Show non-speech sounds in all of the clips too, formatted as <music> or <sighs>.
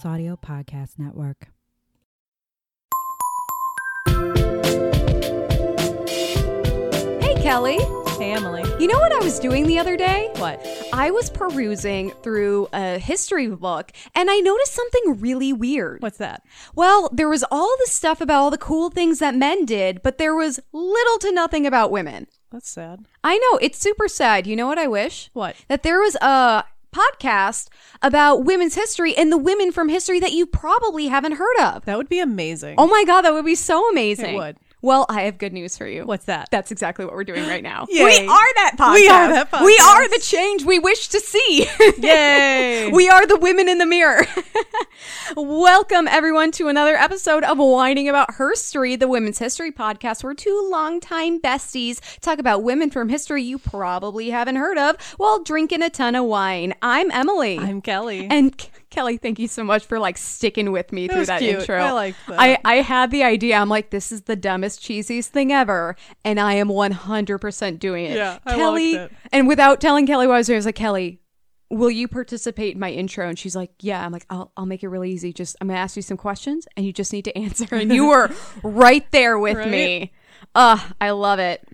Plus Audio Podcast Network. Hey, Kelley. Hey, Emily. You know what I was doing the other day? What? I was perusing through a history book and I noticed something really weird. What's that? Well, there was all this stuff about all the cool things that men did, but there was little to nothing about women. That's sad. I know, it's super sad. You know what I wish? What? That there was a podcast about women's history and the women from history that you probably haven't heard of. That would be amazing. Oh my God, that would be so amazing. It would. Well, I have good news for you. What's that? That's exactly what we're doing right now. <gasps> Yay. We are that podcast. We are that podcast. We are the change we wish to see. <laughs> Yay! we are the women in the mirror. <laughs> Welcome everyone to another episode of Whining About Herstory, the women's history podcast where two longtime besties talk about women from history you probably haven't heard of while drinking a ton of wine. I'm Emily. I'm Kelley. And Kelley, thank you so much for like sticking with me through that cute. intro. I liked that. I, I had the idea. I'm like, this is the dumbest, cheesiest thing ever, and I am 100% doing it. Yeah, Kelley, it. and without telling Kelley what I was doing, I was like, Kelley, will you participate in my intro? And she's like, yeah. I'm like, I'll, I'll make it really easy. Just I'm gonna ask you some questions, and you just need to <laughs> answer. And you were <laughs> right there with Right? me. Uh, I love it.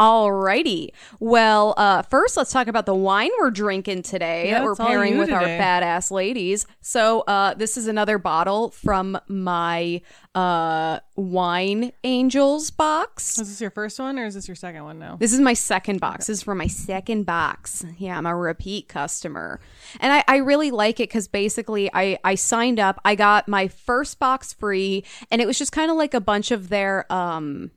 Alrighty. Well, uh, first let's talk about the wine we're drinking today Yeah, that we're pairing with our badass ladies. So, uh, this is another bottle from my uh wine angels box. Was this your first one or is this your second one now? This is my second box. This is for my second box. Yeah, I'm a repeat customer. And I, I really like it because basically I, I signed up. I got my first box free and it was just kind of like a bunch of their um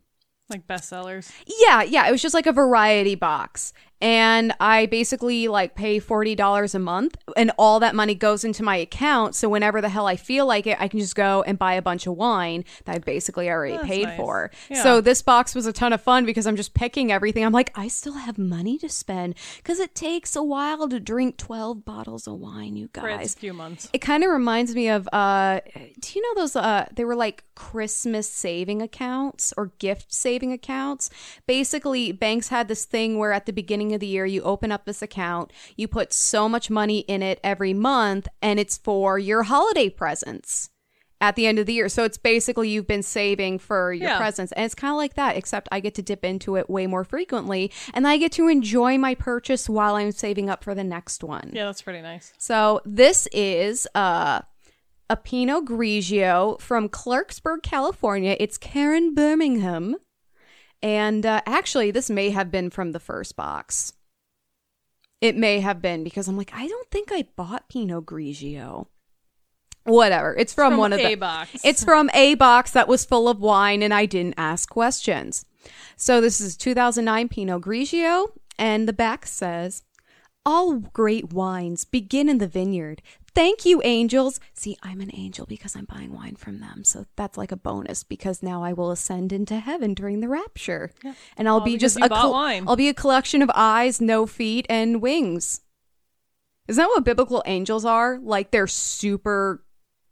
Like bestsellers? yeah, yeah. It was just like a variety box. And I basically like pay $40 a month and all that money goes into my account. So whenever the hell I feel like it, I can just go and buy a bunch of wine that I basically already paid nice. for. Yeah. So this box was a ton of fun because I'm just picking everything. I'm like, I still have money to spend because it takes a while to drink 12 bottles of wine, you For guys. a few months. It kind of reminds me of uh do you know those uh they were like Christmas saving accounts or gift saving accounts? Basically, banks had this thing where at the beginning of the year you open up this account, you put so much money in it every month and it's for your holiday presents. At the end of the year. So it's basically you've been saving for your Yeah. presents. And it's kind of like that, except I get to dip into it way more frequently and I get to enjoy my purchase while I'm saving up for the next one. Yeah, that's pretty nice. So this is uh, a Pinot Grigio from Clarksburg, California. It's Karen Birmingham. And uh, actually, this may have been from the first box. It may have been because I'm like, I don't think I bought Pinot Grigio. Whatever. It's from, From one of a the box. It's from a box that was full of wine and I didn't ask questions. So this is 2009 Pinot Grigio and the back says, "All great wines begin in the vineyard. Thank you, angels. See, I'm an angel because I'm buying wine from them. So that's like a bonus because now I will ascend into heaven during the rapture. And I'll All be just a wine. I'll be a collection of eyes, no feet, and wings. Isn't that what biblical angels are? Like they're super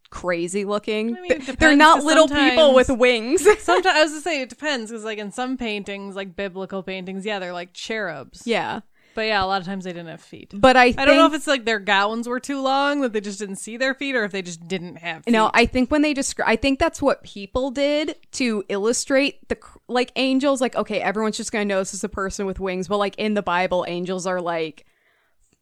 crazy looking. I mean, they're not little people with wings. <laughs> Sometimes I was gonna say it depends because like in some paintings, like biblical paintings, yeah, they're like cherubs. yeah. But yeah, a lot of times they didn't have feet. But I think, I don't know if it's like their gowns were too long that they just didn't see their feet, or if they just didn't have. Feet. No, I think when they describe, I think that's what people did to illustrate the like angels. Like, okay, everyone's just gonna know this is a person with wings, but like in the Bible, angels are like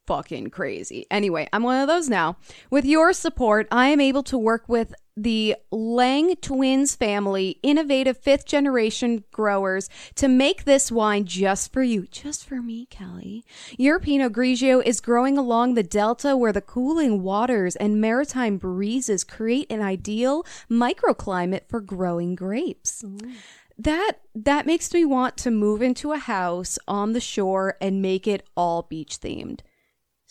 fucking crazy. Anyway, I'm one of those now. With your support, I am able to work with the Lang twins family, innovative fifth generation growers, to make this wine just for you, just for me, Kelley. Your Pinot Grigio is growing along the delta where the cooling waters and maritime breezes create an ideal microclimate for growing grapes. That that makes me want to move into a house on the shore and make it all beach themed.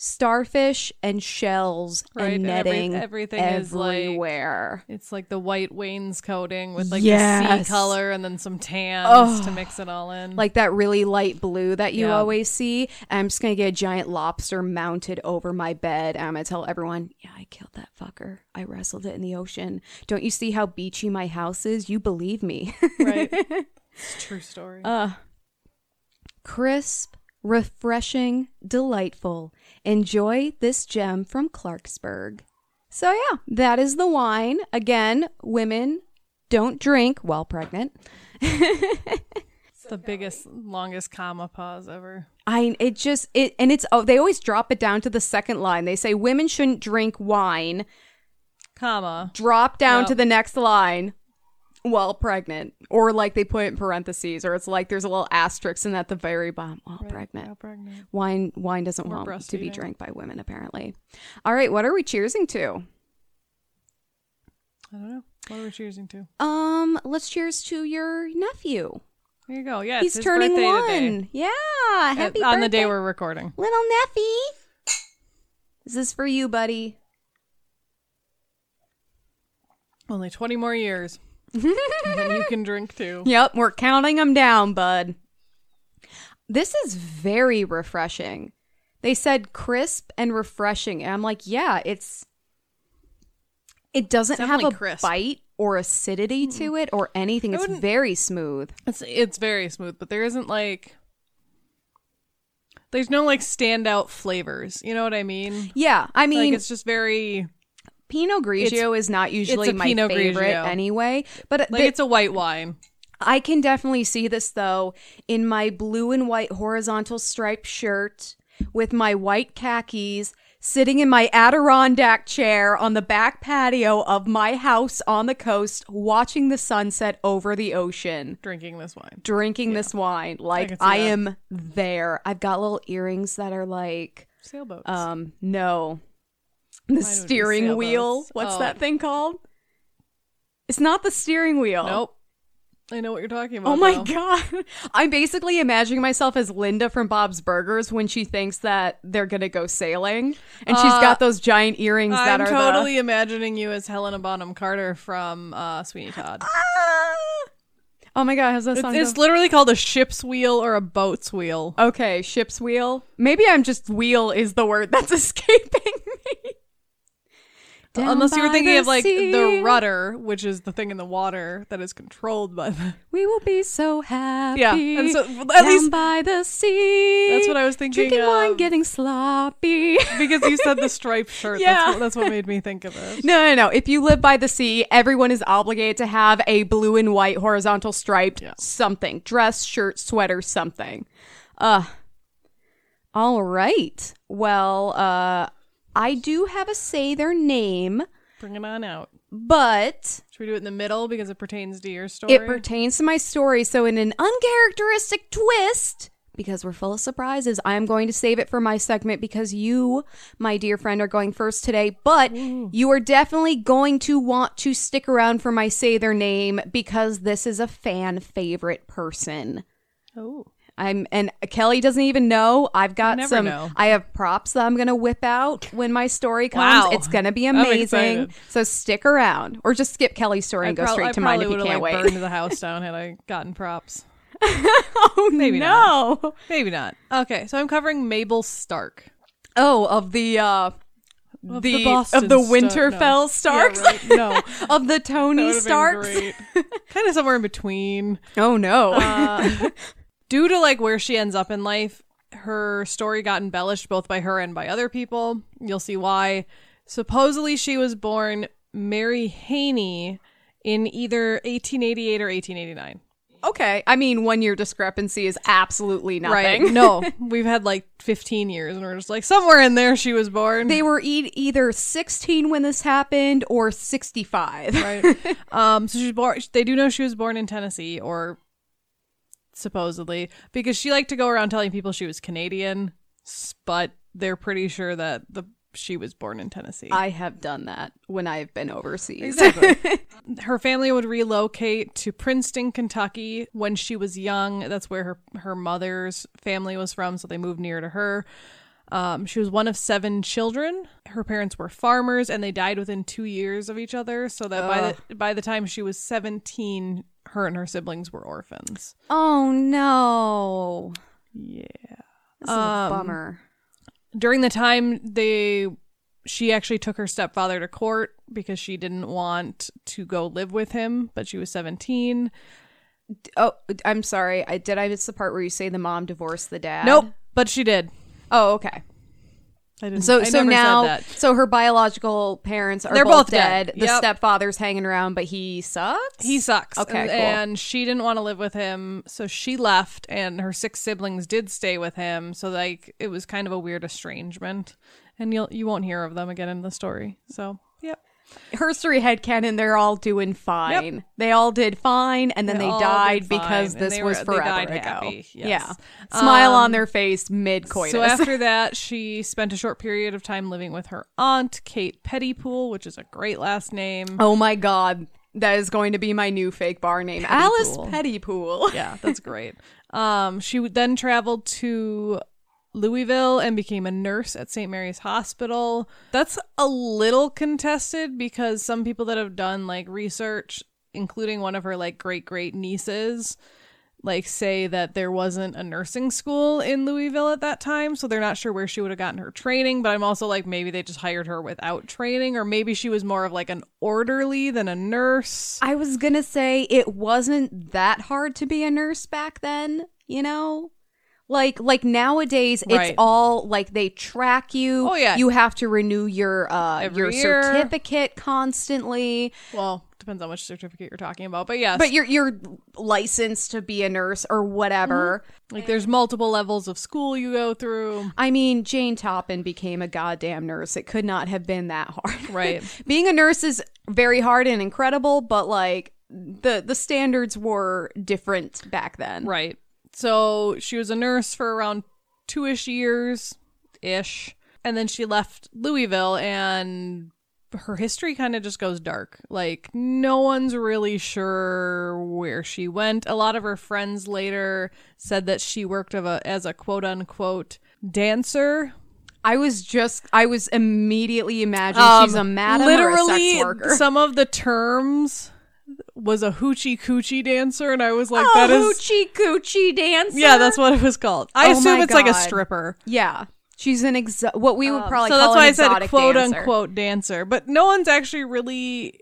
Starfish and shells Right, and every- netting everything is, like, everywhere. It's like the white wainscoting with like the Yes. sea color and then some tans Oh. to mix it all in. like that really light blue that you Yeah. always see. I'm just gonna get a giant lobster mounted over my bed. And I'm gonna tell everyone, yeah, I killed that fucker. I wrestled it in the ocean. Don't you see how beachy my house is? You believe me. right? <laughs> It's a true story. Uh, crisp, refreshing, delightful. Enjoy this gem from Clarksburg. So yeah, that is the wine. Again, women don't drink while pregnant. <laughs> It's the biggest, longest comma pause ever. I it just it and it's oh they always drop it down to the second line. They say women shouldn't drink wine. Comma. Drop down Yep. to the next line while pregnant, or like they put in parentheses, or it's like there's a little asterisk and at the very bottom while pregnant. While pregnant. Wine wine doesn't Or want to be drank by women apparently. All right, what are we cheersing to? I don't know. What are we cheersing to? Um, let's cheers to your nephew. There you go. Yeah, He's turning birthday one. today. Yeah, happy on the day we're recording. little Neffy. This is for you, buddy. Only 20 more years. And then you can drink too. <laughs> Yep, we're counting them down, bud. This is very refreshing. They said crisp and refreshing. And I'm like, yeah, it's it doesn't have Definitely a crisp. bite or acidity hmm. to it or anything. It's wouldn't- very smooth. It's it's very smooth, but there isn't like there's no like standout flavors. You know what I mean? Yeah, I Like mean, it's just very Pinot Grigio is not usually my Pinot favorite Grigio. anyway, but like the- it's a white wine. I can definitely see this though in my blue and white horizontal striped shirt with my white khakis, sitting in my Adirondack chair on the back patio of my house on the coast, watching the sunset over the ocean, Drinking this wine. drinking this wine. Like see I, am there. I've got little earrings that are like, Sailboats. um, no. The steering wheel. What's Oh. that thing called? It's not the steering wheel. nope. I know what you're talking about. Oh my though. god. <laughs> I'm basically imagining myself as Linda from Bob's Burgers when she thinks that they're going to go sailing and she's got those giant earrings that I'm are totally imagining you as Helena Bonham Carter from uh, Sweeney Todd. the Oh my god, how's that It's, song? it's go? literally called a ship's wheel or a boat's wheel. okay, ship's wheel. Maybe I'm just wheel is the word that's <laughs> escaping. Down Unless you were thinking of like sea, the rudder, which is the thing in the water that is controlled by the. We will be so <laughs> happy. Yeah, and so at down least by the sea. That's what I was thinking Drinking wine, of. getting sloppy. <laughs> because you said the <laughs> striped shirt. Yeah. That's, what, that's what made me think of it. No, no, no. If you live by the sea, everyone is obligated to have a blue and white horizontal striped Yeah. something. Dress, shirt, sweater, something. Uh all right. Well, uh I do have a say their name, Bring them on out. but Should we do it in the middle because it pertains to your story? it pertains to my story. So in an uncharacteristic twist, because we're full of surprises, I am going to save it for my segment because you, my dear friend, are going first today. But you are definitely going to want to stick around for my say their name because this is a fan favorite person. oh, I'm and Kelley doesn't even know. I've got some. know. I have props that I'm gonna whip out when my story comes. Wow. It's gonna be amazing. So stick around, or just skip Kelley's story and go prob- straight I to mine if you can't like, wait. burned the house <laughs> down had I gotten props. oh <laughs> Maybe no! Maybe not. Okay, so I'm covering Mabel Stark. Oh, of the uh, Of the, Boston <laughs> of the Star- Winterfell no. Starks, Yeah, right. No, of the Tony Starks. kind of somewhere in between. Oh no! Uh, due to like where she ends up in life, her story got embellished both by her and by other people. You'll see why. Supposedly, she was born Mary Haney in either 1888 or 1889. okay, I mean, one year discrepancy is absolutely nothing. Right? No, <laughs> we've had like 15 years, and we're just like somewhere in there she was born. They were e- either 16 when this happened or 65. right? <laughs> um, so she's born. They do know she was born in Tennessee, or supposedly, because she liked to go around telling people she was Canadian, but they're pretty sure that the she was born in Tennessee. I have done that when I've been overseas. Exactly. <laughs> her family would relocate to Princeton, Kentucky when she was young. That's where her her mother's family was from, so they moved near to her. Um, she was one of seven children. Her parents were farmers, and they died within two years of each other. So that by the by the time she was seventeen, her and her siblings were orphans. oh no. Yeah. This is Um, a bummer. During the time they she actually took her stepfather to court because she didn't want to go live with him, but she was 17. Oh, I'm sorry. I did I miss the part where you say the mom divorced the dad? Nope, but she did. Oh, okay. I didn't. So I so now so her biological parents are They're both, both dead. dead. The Yep. stepfather's hanging around, but he sucks. He sucks. Okay, and, cool. and she didn't want to live with him, so she left, and her six siblings did stay with him. So like it was kind of a weird estrangement, and you'll you won't hear of them again in the story. So Herstory headcanon, they're all doing fine. They all did fine, and then They they, died because and this was were- forever ago. happy, yes. Yeah, smile Um, on their face mid coitus. So after <laughs> that, she spent a short period of time living with her aunt, Kate Pettypool, which is a great last name. oh my god, that is going to be my new fake bar name, Alice Pettypool. <laughs> Yeah, that's great. Um, she then traveled to Louisville and became a nurse at St. Mary's Hospital. That's a little contested because some people that have done like research, including one of her like great great nieces, like say that there wasn't a nursing school in Louisville at that time, so they're not sure where she would have gotten her training, but I'm also like maybe they just hired her without training or maybe she was more of like an orderly than a nurse. I was gonna say it wasn't that hard to be a nurse back then, you know? Like like nowadays Right. it's all like they track you. Oh, yeah. You have to renew your uh Every your year. certificate constantly. Well, depends on which certificate you're talking about, but yes. But you're you're licensed to be a nurse or whatever. Like there's multiple levels of school you go through. I mean, Jane Toppan became a goddamn nurse. It could not have been that hard. <laughs> Right. Being a nurse is very hard and incredible, but like the the standards were different back then. Right. So she was a nurse for around two ish years ish. And then she left Louisville and her history kind of just goes dark. Like no one's really sure where she went. A lot of her friends later said that she worked of a as a quote unquote dancer I was just I was immediately imagining she's a madam or a Um, literally sex worker. some of the terms was a hoochie coochie dancer and i was like oh, that is hoochie coochie dancer. yeah that's what it was called i Oh assume it's like a stripper yeah. She's an exo- what we would um, probably so that's why i said quote dancer. unquote dancer but no one's actually really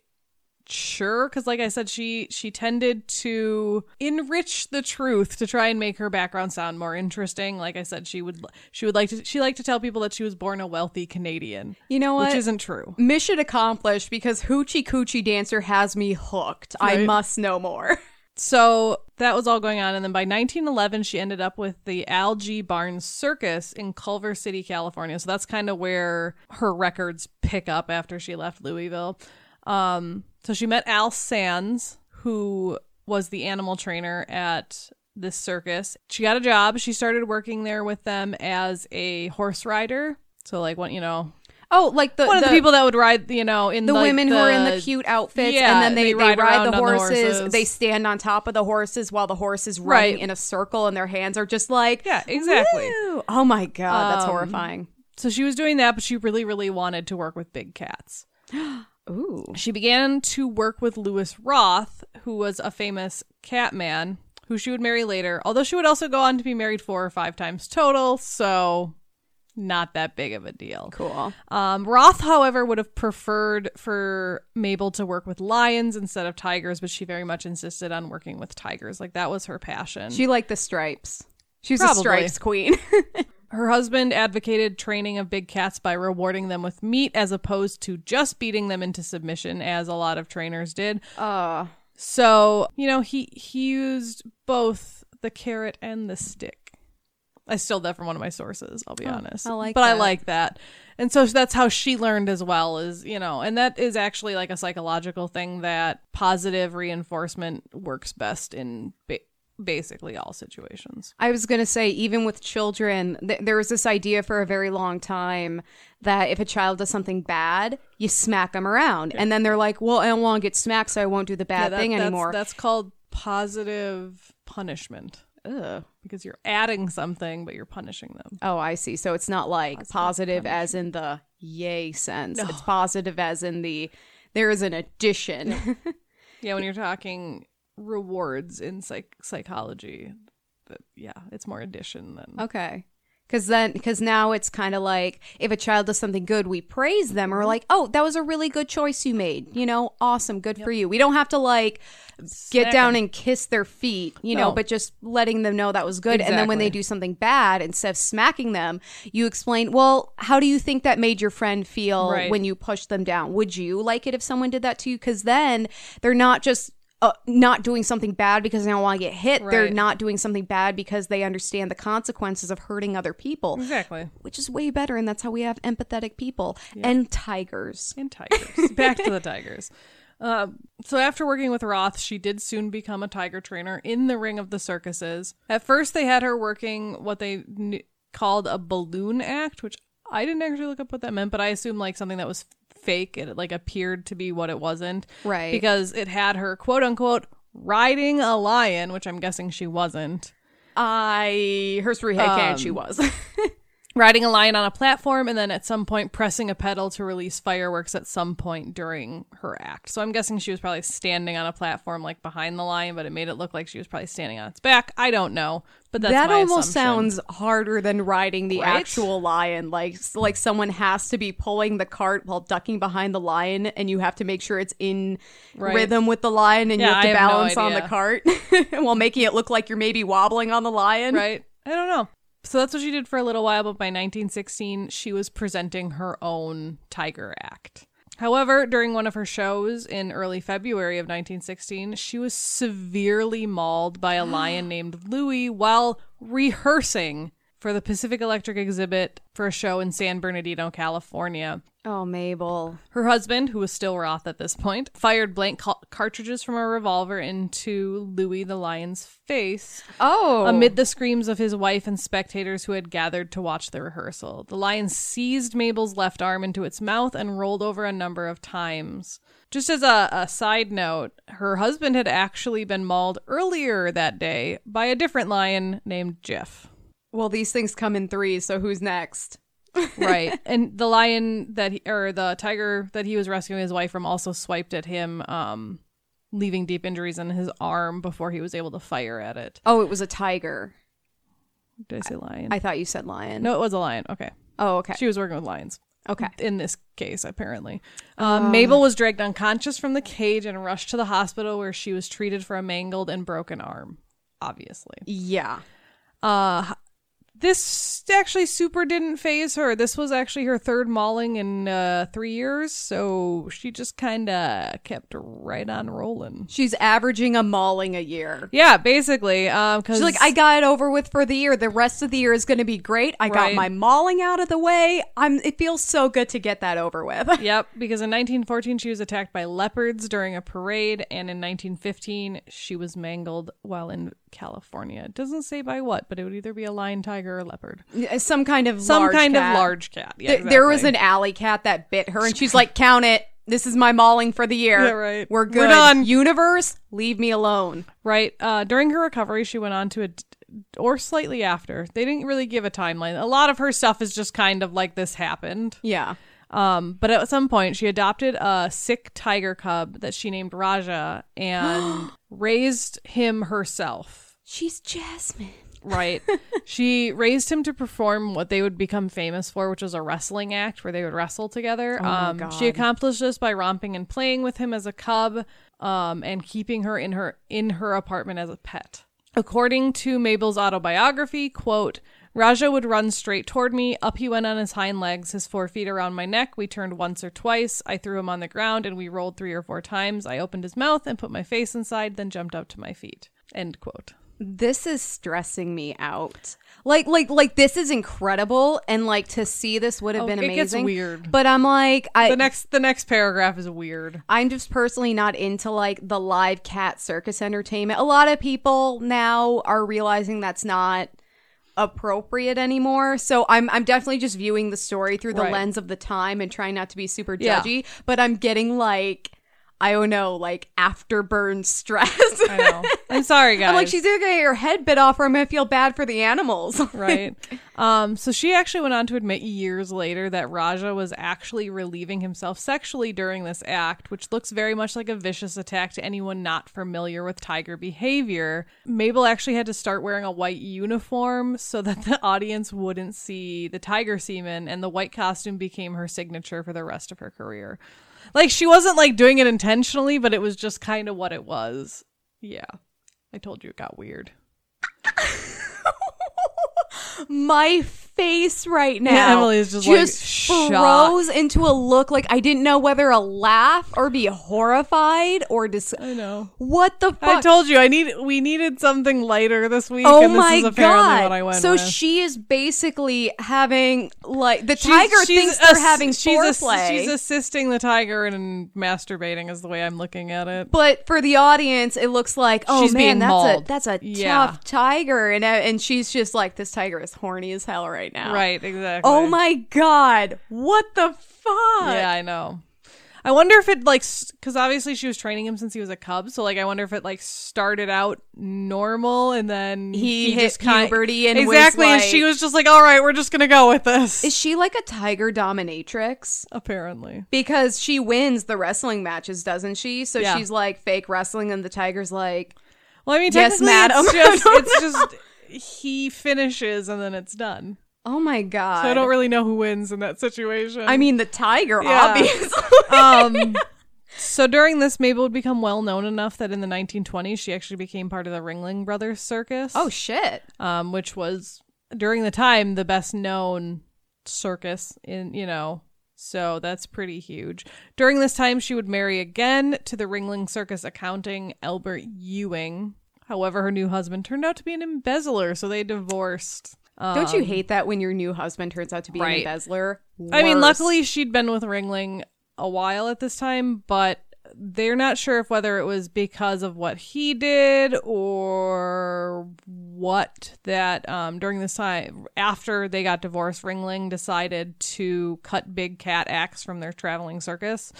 sure because like i said she she tended to enrich the truth to try and make her background sound more interesting like i said she would she would like to she liked to tell people that she was born a wealthy canadian You know what? which isn't true Mission accomplished because Hoochie Coochie Dancer has me hooked. I must know more. <laughs> So that was all going on. And then by 1911, she ended up with the Al G. Barnes Circus in Culver City, California. So that's kind of where her records pick up after she left Louisville. Um, so she met Al Sands, who was the animal trainer at this circus. She got a job. She started working there with them as a horse rider. So, like, what, you know, Oh, like the one of the, the people that would ride, you know, in the like, women who are in the cute outfits Yeah, and then they, they they ride ride, the, on the horses. horses. They stand on top of the horses while the horse is running Right. in a circle and their hands are just like Yeah, exactly. "Woo." Oh my god, that's Um, horrifying. So she was doing that, but she really, really wanted to work with big cats. <gasps> <gasps> Ooh. She began to work with Louis Roth, who was a famous cat man, who she would marry later, although she would also go on to be married four or five times total, so not that big of a deal. Cool. Um, Roth, however, would have preferred for Mabel to work with lions instead of tigers, but she very much insisted on working with tigers. Like that was her passion. She liked the stripes. She's Probably. a stripes queen. <laughs> Her husband advocated training of big cats by rewarding them with meat as opposed to just beating them into submission, as a lot of trainers did. uh So, you know, he he used both the carrot and the stick. I stole that from one of my sources, I'll be honest. I like but I like that. And so that's how she learned as well is, you know, and that is actually like a psychological thing that positive reinforcement works best in ba- basically all situations. I was going to say, even with children, th- there was this idea for a very long time that if a child does something bad, you smack them around. And then they're like, well, I don't want to get smacked, so I won't do the bad Yeah, that- thing that's, anymore. That's called positive punishment Ugh. because you're adding something, but you're punishing them. Oh, I see. So it's not like positive, as in the yay sense. It's positive as in the there is an addition. Yeah, <laughs> when you're talking rewards in psych- psychology, but yeah, it's more addition than okay. Because then, because now it's kind of like if a child does something good, we praise them or like, oh, that was a really good choice you made. You know, awesome, good for you. We don't have to like get down and kiss their feet, you know, but just letting them know that was good. And then when they do something bad, instead of smacking them, you explain, well, how do you think that made your friend feel Right. when you pushed them down? Would you like it if someone did that to you? Because then they're not just. Uh, not doing something bad because they don't want to get hit. They're not doing something bad because they understand the consequences of hurting other people Exactly. which is way better and that's how we have empathetic people and tigers And tigers. Back to the tigers. <laughs> Uh, so after working with Roth, she did soon become a tiger trainer in the ring of the circuses. At first, they had her working what they kn- called a balloon act, which I didn't actually look up what that meant, but I assume like something that was fake. It like appeared to be what it wasn't, Right. Because it had her quote unquote riding a lion, which I'm guessing she wasn't. i her three head cannon she um, was <laughs> riding a lion on a platform and then at some point pressing a pedal to release fireworks at some point during her act. So I'm guessing she was probably standing on a platform like behind the lion, but it made it look like she was probably standing on its back. I don't know, but that almost assumption. sounds harder than riding the Right? actual lion like like someone has to be pulling the cart while ducking behind the lion and you have to make sure it's in Right. rhythm with the lion and you have to I have no balance on the cart <laughs> while making it look like you're maybe wobbling on the lion right. I don't know. So that's what she did for a little while, but by 1916, she was presenting her own Tiger Act. However, during one of her shows in early February of 1916, she was severely mauled by a lion <gasps> named Louis while rehearsing for the Pacific Electric exhibit for a show in San Bernardino, California. oh mabel Her husband, who was still Roth at this point, fired blank ca- cartridges from a revolver into Louis the lion's face oh amid the screams of his wife and spectators who had gathered to watch the rehearsal. The lion seized Mabel's left arm into its mouth and rolled over a number of times. Just as a, a side note, her husband had actually been mauled earlier that day by a different lion named Jeff. Well these things come in threes so who's next <laughs> right. And the lion that he, or the tiger that he was rescuing his wife from also swiped at him, um, leaving deep injuries in his arm before he was able to fire at it. oh it was a tiger Did I say lion? i thought you said lion no, it was a lion. Okay. oh okay She was working with lions. okay in this case, apparently. Um, Mabel was dragged unconscious from the cage and rushed to the hospital where she was treated for a mangled and broken arm. Obviously. yeah Uh, this actually super didn't phase her. This was actually her third mauling in uh, three years, so she just kind of kept right on rolling. She's averaging a mauling a year. Yeah, basically. Um, cause She's like, I got it over with for the year. The rest of the year is going to be great. I got my mauling out of the way. I'm. It feels so good to get that over with. <laughs> Yep, because in 1914 she was attacked by leopards during a parade, and in 1915 she was mangled while in California. It doesn't say by what, but it would either be a lion, tiger, or leopard. Some kind of Some large kind cat. of large cat. Yeah, Th- There was an alley cat that bit her, and she's like, "Count it. This is my mauling for the year. Yeah, right. We're We're good. done." Universe, leave me alone." right. Uh, during her recovery, she went on to a, or slightly after. They didn't really give a timeline. A lot of her stuff is just kind of like this happened. Yeah. Um, but at some point, she adopted a sick tiger cub that she named Raja and <gasps> raised him herself. She's Jasmine. Right. <laughs> she raised him to perform what they would become famous for, which was a wrestling act where they would wrestle together. Oh um, She accomplished this by romping and playing with him as a cub, um, and keeping her in her in her apartment as a pet. According to Mabel's autobiography, quote, Raja would run straight toward me. Up he went on his hind legs, his forefeet around my neck. We turned once or twice. I threw him on the ground and we rolled three or four times. I opened his mouth and put my face inside, then jumped up to my feet. End quote. this is stressing me out. Like, like, like, this is incredible, and like to see this would have Oh, been it gets amazing. weird. but I'm like, I, The next the next paragraph is weird. I'm just personally not into like the live cat circus entertainment. A lot of people now are realizing that's not appropriate anymore. So I'm I'm definitely just viewing the story through the Right. lens of the time and trying not to be super Yeah. judgy, but I'm getting like I don't know, like afterburn stress. I know. I'm sorry, guys. <laughs> I'm like, she's gonna get her head bit off, or I'm gonna feel bad for the animals. <laughs> right. Um, so she actually went on to admit years later that Raja was actually relieving himself sexually during this act, which looks very much like a vicious attack to anyone not familiar with tiger behavior. Mabel actually had to start wearing a white uniform so that the audience wouldn't see the tiger semen, and the white costume became her signature for the rest of her career. Like she wasn't like doing it intentionally, but it was just kind of what it was. Yeah. I told you it got weird. <laughs> My face right now. Yeah, Emily is just, like, shocked. froze into a look like I didn't know whether to laugh or be horrified or dis. I know. What the fuck? I told you I need we needed something lighter this week. Oh and this my is apparently god! What I went so with. she is basically having like the She's- tiger she's thinks they're having she's ass- foreplay. she's assisting the tiger in masturbating, is the way I'm looking at it. but for the audience, it looks like, oh She's man, that's a that's a Yeah. tough tiger, and uh, and she's just like, this tiger is horny as hell right now. Right, exactly. Oh my god! What the fuck? Yeah, I know. I wonder if it like because obviously she was training him since he was a cub, so like I wonder if it like started out normal and then He hit just puberty and was exactly, and she was just like, "All right, we're just gonna go with this." Is she like a tiger dominatrix? Apparently, Because she wins the wrestling matches, doesn't she? So Yeah. she's like fake wrestling, and the tiger's like, well, I mean, Yes, madam. it's just it's just he finishes and then it's done. Oh my god. So I don't really know who wins in that situation. I mean, the tiger, Yeah. obviously. <laughs> um <laughs> so during this mabel would become well known enough that in the 1920s she actually became part of the ringling brothers circus oh shit! um which was during the time the best known circus in you know so that's pretty huge during this time she would marry again to the ringling circus accounting albert ewing however her new husband turned out to be an embezzler so they divorced Don't you hate that when your new husband turns out to be Um, right. an embezzler? I mean, luckily she'd been with Ringling a while at this time, but they're not sure if whether it was because of what he did or what that um, during this time after they got divorced, Ringling decided to cut big cat acts from their traveling circus.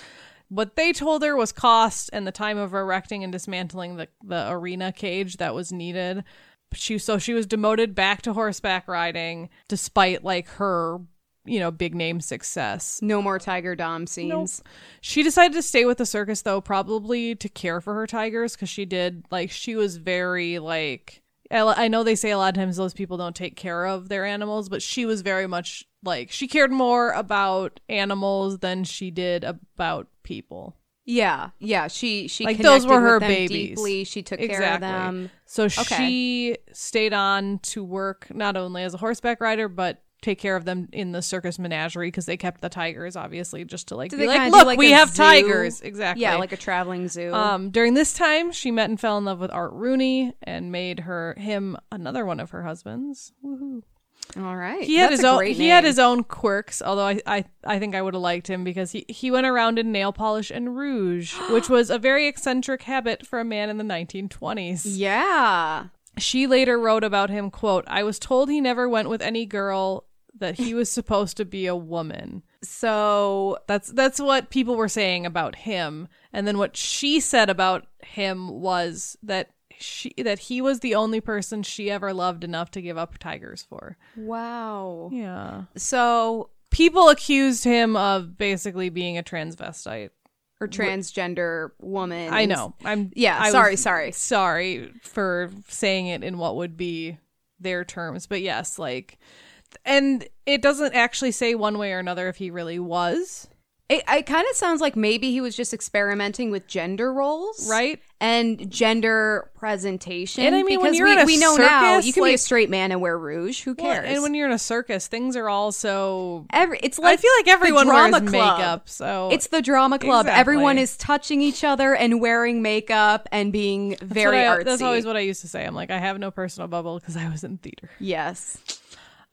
What they told her was cost and the time of erecting and dismantling the, the arena cage that was needed. She so she was demoted back to horseback riding despite like her you know big name success. no more tiger dom scenes. She decided to stay with the circus though, probably to care for her tigers because she did like she was very like I I know they say a lot of times those people don't take care of their animals, but she was very much like she cared more about animals than she did about people. Yeah, yeah. She she Like, those were her babies. Deeply. She took care of Exactly. them. So Okay. she stayed on to work not only as a horseback rider, but take care of them in the circus menagerie because they kept the tigers, obviously, just to like Do be like, look, like we have zoo? tigers. Exactly. Yeah, like a traveling zoo. Um, during this time, she met and fell in love with Art Rooney and made her him another one of her husbands. Woohoo! All right. He had That's his own. He had his own quirks. Although I, I, I think I would have liked him because he he went around in nail polish and rouge, <gasps> which was a very eccentric habit for a man in the 1920s. Yeah. She later wrote about him, quote, I was told he never went with any girl that he was supposed to be a woman. So That's that's what people were saying about him. And then what she said about him was that she that he was the only person she ever loved enough to give up tigers for. wow. Yeah. So People accused him of basically being a transvestite. or transgender woman. I know. I'm Yeah, I sorry, sorry. Sorry for saying it in what would be their terms, but yes, like and it doesn't actually say one way or another if he really was, It, it kind of sounds like maybe he was just experimenting with gender roles, right? And gender presentation. And I mean, when because you're we, in a we know now you can be a straight man and wear rouge. Who Well, cares? and when you're in a circus, things are all so Every it's like I feel like everyone wears drama club. makeup, so It's the drama club. Exactly. Everyone is touching each other and wearing makeup and being That's very I- artsy. That's always what I used to say. I'm like, I have no personal bubble because I was in theater. yes.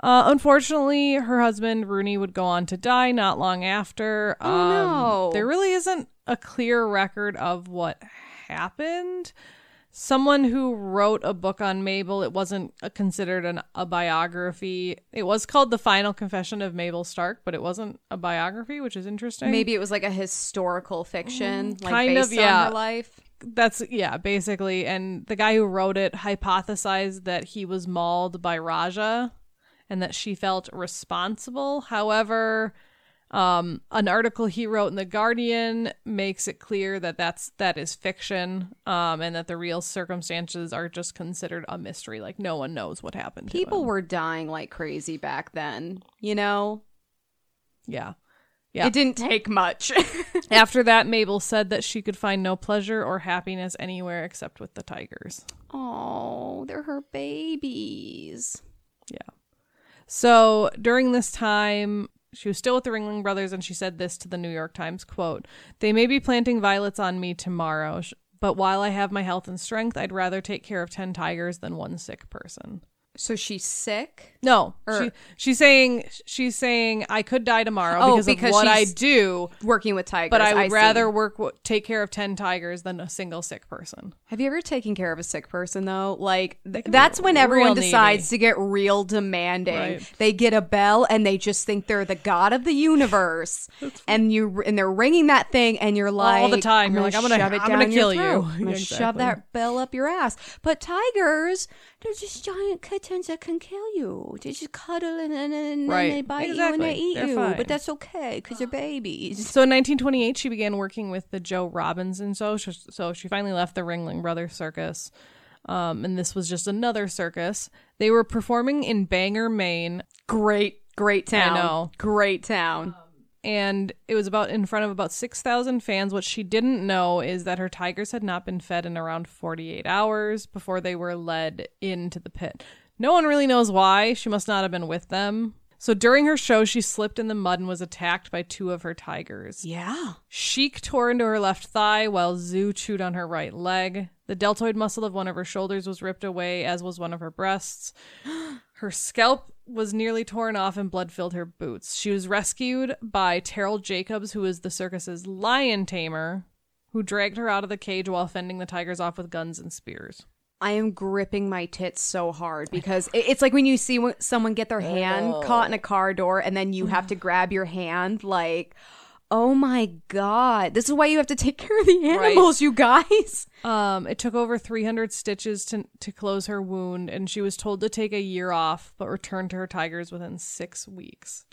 Uh, unfortunately, her husband Rooney would go on to die not long after. Oh, Um, no. There really isn't a clear record of what happened. someone who wrote a book on Mabel. It wasn't considered an, a biography. It was called The Final Confession of Mabel Stark, but it wasn't a biography, which is interesting. Maybe it was like a historical fiction, like kind of, based yeah. her life. that's yeah, basically. And the guy who wrote it hypothesized that he was mauled by Raja and that she felt responsible. However, um, an article he wrote in the Guardian makes it clear that that's that is fiction, um, and that the real circumstances are just considered a mystery. Like no one knows what happened. to People were dying like crazy back then, you know? yeah. Yeah. It didn't take much. <laughs> After that, Mabel said that she could find no pleasure or happiness anywhere except with the tigers. oh, they're her babies. So during this time, she was still with the Ringling Brothers, and she said this to the New York Times: "Quote: They may be planting violets on me tomorrow, but while I have my health and strength, I'd rather take care of ten tigers than one sick person." So she's sick? No, Or- she, she's saying she's saying I could die tomorrow Oh, because, because of what I she's do, Working with tigers. but I would see. rather work take care of ten tigers than a single sick person. Have you ever taken care of a sick person though? Like can be that's when everyone real decides needy. to get real demanding. Right. They get a bell and they just think they're the god of the universe, <laughs> and you and they're ringing that thing, and you're like All the time. You're like, I'm gonna- shove it I'm down gonna your kill you. throat. I'm gonna Exactly. <laughs> shove that bell up your ass. But tigers, they're just giant kittens that can kill you. They just cuddle and, and, and Right. then they bite you and they eat They're you. fine. But that's okay because they're babies. So in 1928, she began working with the Joe Robinson Show. So she finally left the Ringling Brothers Circus. Um, and this was just another circus. They were performing in Bangor, Maine, Great, great town. I know. Great town. And it was about in front of about 6,000 fans. What she didn't know is that her tigers had not been fed in around 48 hours before they were led into the pit. No one really knows why. She must not have been with them. So during her show, she slipped in the mud and was attacked by two of her tigers. Yeah. Sheik tore into her left thigh while Zoo chewed on her right leg. The deltoid muscle of one of her shoulders was ripped away, as was one of her breasts. <gasps> Her scalp was nearly torn off and blood filled her boots. She was rescued by Terrell Jacobs, who is the circus's lion tamer, who dragged her out of the cage while fending the tigers off with guns and spears. I am gripping my tits so hard because it's like when you see someone get their hand caught in a car door and then you have <sighs> to grab your hand like oh my god this is why you have to take <laughs> care of the animals you guys Um, it took over 300 stitches to, to close her wound, and she was told to take a year off, but returned to her tigers within six weeks.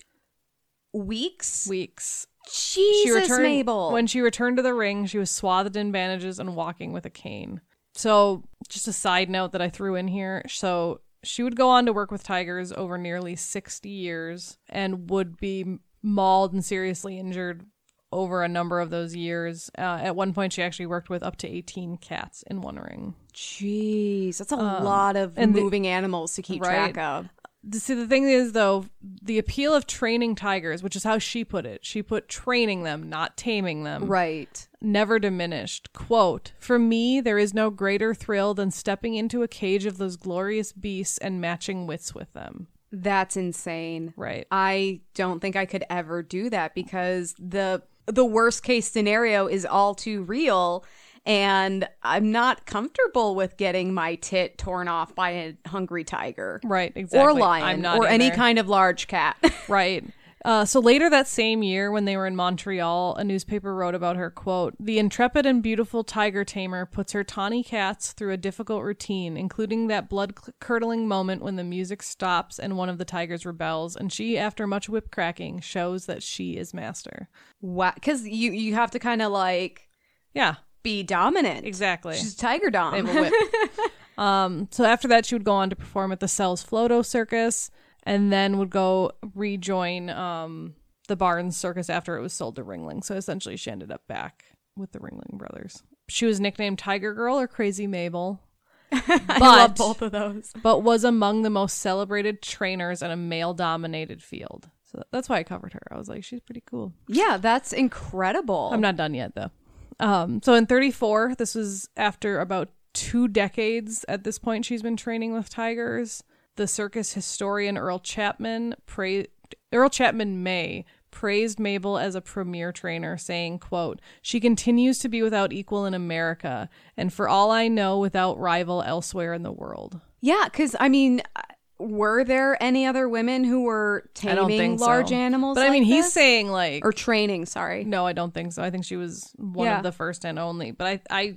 weeks Weeks. jesus mabel When she returned to the ring, she was swathed in bandages and walking with a cane. So, just a side note that I threw in here. So, she would go on to work with tigers over nearly 60 years and would be mauled and seriously injured over a number of those years. Uh, at one point, she actually worked with up to 18 cats in one ring. jeez that's a lot of and the- moving animals to keep Right. track of The- See, the thing is, though, the appeal of training tigers, which is how she put it, she put training them, not taming them. right never diminished. Quote, For me, there is no greater thrill than stepping into a cage of those glorious beasts and matching wits with them. That's insane Right. I don't think I could ever do that because the the worst case scenario is all too real and I'm not comfortable with getting my tit torn off by a hungry tiger Right, exactly. or lion I'm not or any kind of large cat. <laughs> Right. Uh, so later that same year, when they were in Montreal, a newspaper wrote about her quote: "The intrepid and beautiful tiger tamer puts her tawny cats through a difficult routine, including that blood-curdling moment when the music stops and one of the tigers rebels, and she, after much whip cracking, shows that she is master." wow, cuz you you have to kind of like Yeah, be dominant. exactly. She's tiger dom. They have a whip. <laughs> um, so after that, she would go on to perform at the Sells Floto Circus, and then would go rejoin um, the Barnes Circus after it was sold to Ringling. So essentially, she ended up back with the Ringling Brothers. She was nicknamed Tiger Girl or Crazy Mabel. <laughs> I love both of those. but was among the most celebrated trainers in a male dominated field. So that's why I covered her. I was like, she's pretty cool. Yeah, that's incredible. I'm not done yet though. Um, so in 34, this was after about two decades at this point she's been training with tigers. The circus historian Earl Chapman pra- Earl Chapman May praised Mabel as a premier trainer, saying, quote, She continues to be without equal in America, and for all I know, without rival elsewhere in the world. Yeah, because I mean, were there any other women who were taming think so. large animals? But I mean, like he's this? saying like or training. Sorry. no, I don't think so. I think she was one Yeah. of the first and only. But I I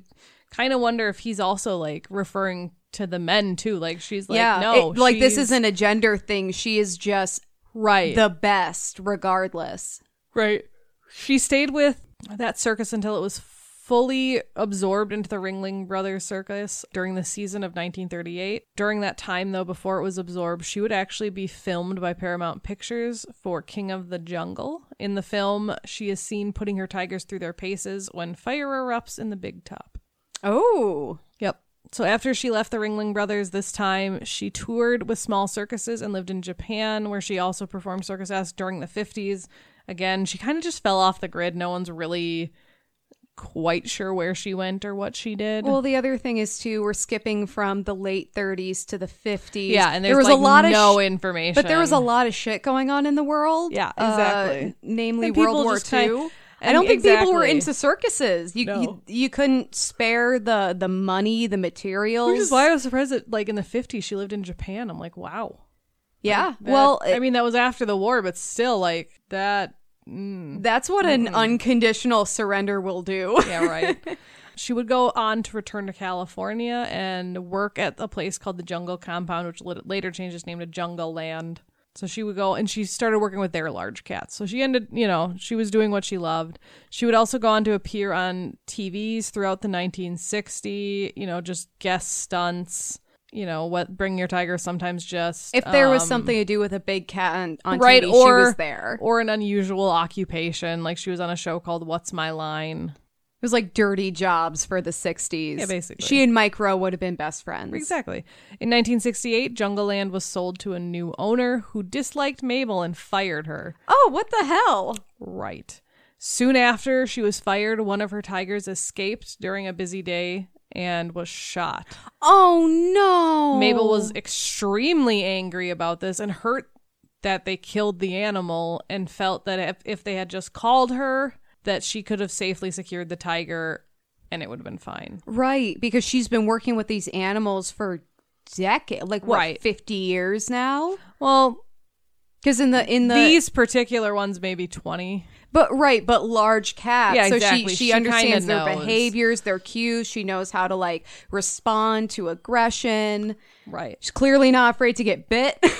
kind of wonder if he's also like referring to the men too. Like she's like, yeah, no, it- like this isn't a gender thing. She is just right. the best, regardless. Right. She stayed with that circus until it was fully absorbed into the Ringling Brothers Circus during the season of 1938. During that time, though, before it was absorbed, she would actually be filmed by Paramount Pictures for King of the Jungle. In the film, she is seen putting her tigers through their paces when fire erupts in the big top. Oh, Yep. So after she left the Ringling Brothers this time, she toured with small circuses and lived in Japan, where she also performed circus acts during the 50s. Again, she kind of just fell off the grid. No one's really quite sure where she went or what she did. well, the other thing is too. We're skipping from the late 30s to the 50s. yeah, and there was like a lot no of sh- information. But there was a lot of shit going on in the world. Yeah, uh, exactly. namely And World War just kind- II. I don't think people were into circuses. You, No. you you couldn't spare the the money, the materials. Which is why I was surprised that, like, in the 50s, she lived in Japan. I'm like, wow. yeah. That- well, I mean, that was after the war, but still, like, that. Mm. that's what an unconditional surrender will do. Yeah, right. <laughs> she would go on to return to California and work at a place called the Jungle Compound, which later changed its name to Jungle Land. So she would go and she started working with their large cats. So she ended, you know, she was doing what she loved. She would also go on to appear on TVs throughout the 1960, you know, just guest stunts. You know what? Bring Your Tiger. Sometimes just if there was um, something to do with a big cat on, on right TV, or she was there. or an unusual occupation, like she was on a show called What's My Line. It was like dirty jobs for the 60s. Yeah, basically. She and Mike Rowe would have been best friends. Exactly. In 1968, Jungle Land was sold to a new owner who disliked Mabel and fired her. Oh, what the hell? Right. Soon after she was fired, one of her tigers escaped during a busy day and was shot. Oh, no. Mabel was extremely angry about this and hurt that they killed the animal and felt that if, if they had just called her, that she could have safely secured the tiger and it would have been fine. Right, because she's been working with these animals for decades, like what, Right. 50 years now? Well, Because in the in the these particular ones maybe 20. but right, but large cats. Yeah, so exactly. she she, She understands their knows. behaviors, their cues. She knows how to like respond to aggression. Right. She's clearly not afraid to get bit. <laughs>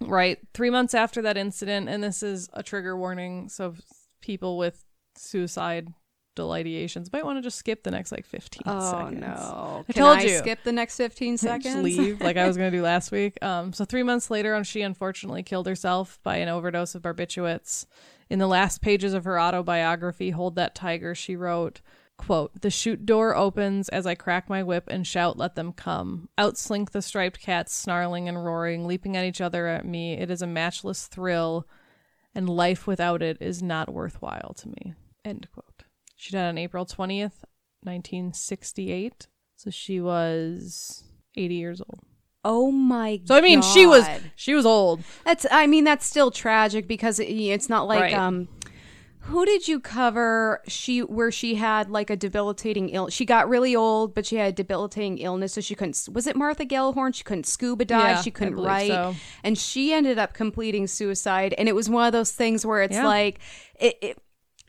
Right. Three months after that incident, and this is a trigger warning, so people with suicidal ideations might want to just skip the next like 15 oh seconds. no! I Can told I you. skip the next 15 <laughs> seconds? leave like I was going to do <laughs> last week. Um, so three months later, on she unfortunately killed herself by an overdose of barbiturates. In the last pages of her autobiography, "Hold That Tiger," she wrote, "Quote: The chute door opens as I crack my whip and shout, "Let them come!" Out slink the striped cats, snarling and roaring, leaping at each other at me. It is a matchless thrill, and life without it is not worthwhile to me. End quote. She died on April twentieth, nineteen sixty-eight. So she was 80 years old. Oh my! So I mean, she was God. she was old. That's. I mean, that's still tragic because it, it's not like Right. um. Who did you cover? She where she had like a debilitating ill. She got really old, but she had a debilitating illness, so she couldn't. Was it Martha Gellhorn? She couldn't scuba dive. Yeah, she couldn't write, so. and she ended up completing suicide. And it was one of those things where it's Yeah. like it. it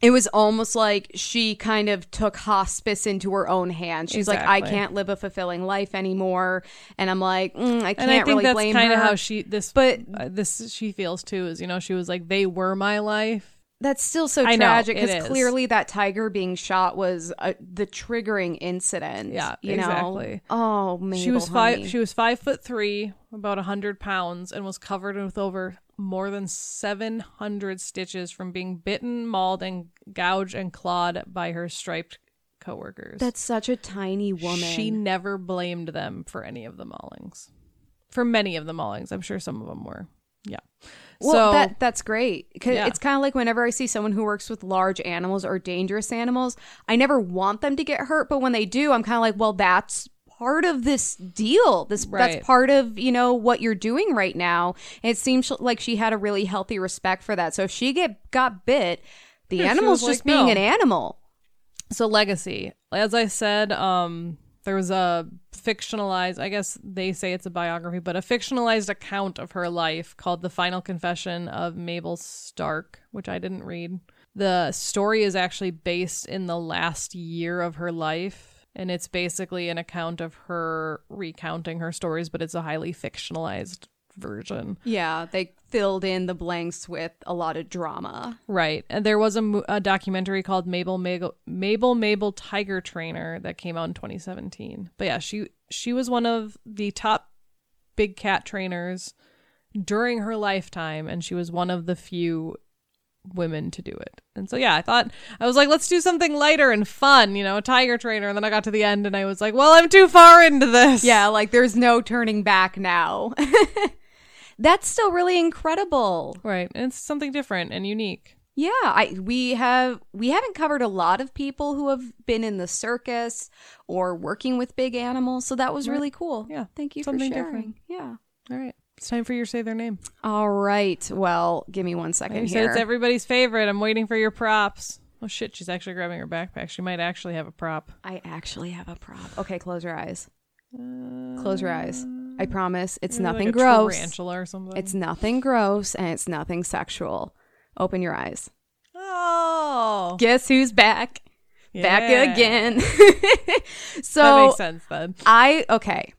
it was almost like she kind of took hospice into her own hands. She's like, I can't live a fulfilling life anymore, and I'm like, mm, I can't And I think really that's blame kind of how she this But- uh, this she feels too is you know she was like they were my life. That's still so I tragic because clearly that tiger being shot was uh, the triggering incident. Yeah, you exactly. Know? Oh, Mabel, she was honey. five she was five foot three, about a hundred pounds, and was covered with over more than seven hundred stitches from being bitten, mauled, and gouged and clawed by her striped coworkers. That's such a tiny woman. She never blamed them for any of the maulings. For many of the maulings, I'm sure some of them were. Yeah. well, so that that's great. 'Cause Yeah. It's kind of like whenever I see someone who works with large animals or dangerous animals, I never want them to get hurt, but when they do, I'm kind of like, well, that's part of this deal. This Right. that's part of you know what you're doing right now. It seems like she had a really healthy respect for that. So if she get got bit, the Yeah, animal's just like, being "No." an animal. So legacy, as I said, um, there was a fictionalized. I guess they say it's a biography, but a fictionalized account of her life called "The Final Confession of Mabel Stark," which I didn't read. The story is actually based in the last year of her life, and it's basically an account of her recounting her stories, but it's a highly fictionalized version. Yeah, they filled in the blanks with a lot of drama. Right. And there was a, a documentary called Mabel Mabel Mabel Mabel Tiger Trainer that came out in 2017. But yeah, she she was one of the top big cat trainers during her lifetime and she was one of the few women to do it. And so yeah, I thought I was like let's do something lighter and fun, you know, a tiger trainer and then I got to the end and I was like, well, I'm too far into this. Yeah, like there's no turning back now. <laughs> That's still really incredible. Right. And it's something different and unique. Yeah, I we have we haven't covered a lot of people who have been in the circus or working with big animals, so that was really cool. Yeah, Thank you something for sharing. different. Yeah. All right. It's time for your say their name. All right. Well, give me one second here. it's everybody's favorite. I'm waiting for your props. Oh shit, she's actually grabbing her backpack. She might actually have a prop. I actually have a prop. Okay, close your eyes. Close your eyes. I promise it's nothing like gross. Tarantula or something. It's nothing gross and it's nothing sexual. Open your eyes. oh, Guess who's back? Back Yeah. again. <laughs> That so makes sense then. I okay.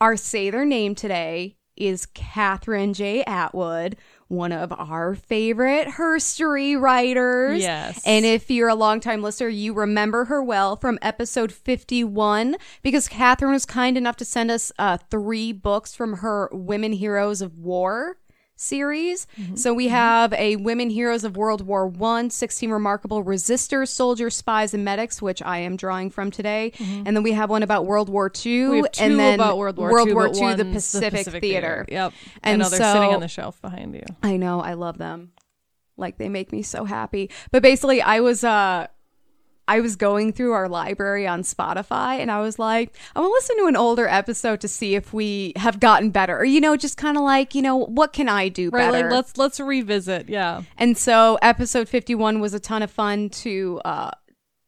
Our say their name today is Kathryn J. Atwood, one of our favorite herstory writers. Yes. And if you're a longtime listener, you remember her well from episode 51 because Kathryn was kind enough to send us uh, three books from her Women Heroes of War series. Mm-hmm. So we mm-hmm. have a Women Heroes of World War One, 16 Remarkable Resistors, Soldiers, Spies, and Medics, which I am drawing from today. Mm-hmm. And then we have one about World War Two, two and then about World War World II, War II, the one's Pacific, Theater. Yep. And know they're sitting on the shelf behind you. I know, I love them. Like they make me so happy. But basically, I was uh I was going through our library on Spotify and I was like, I want to listen to an older episode to see if we have gotten better. Or, you know, just kind of like, you know, what can I do Right, better? like let's let's revisit. Yeah. And so episode 51 was a ton of fun to uh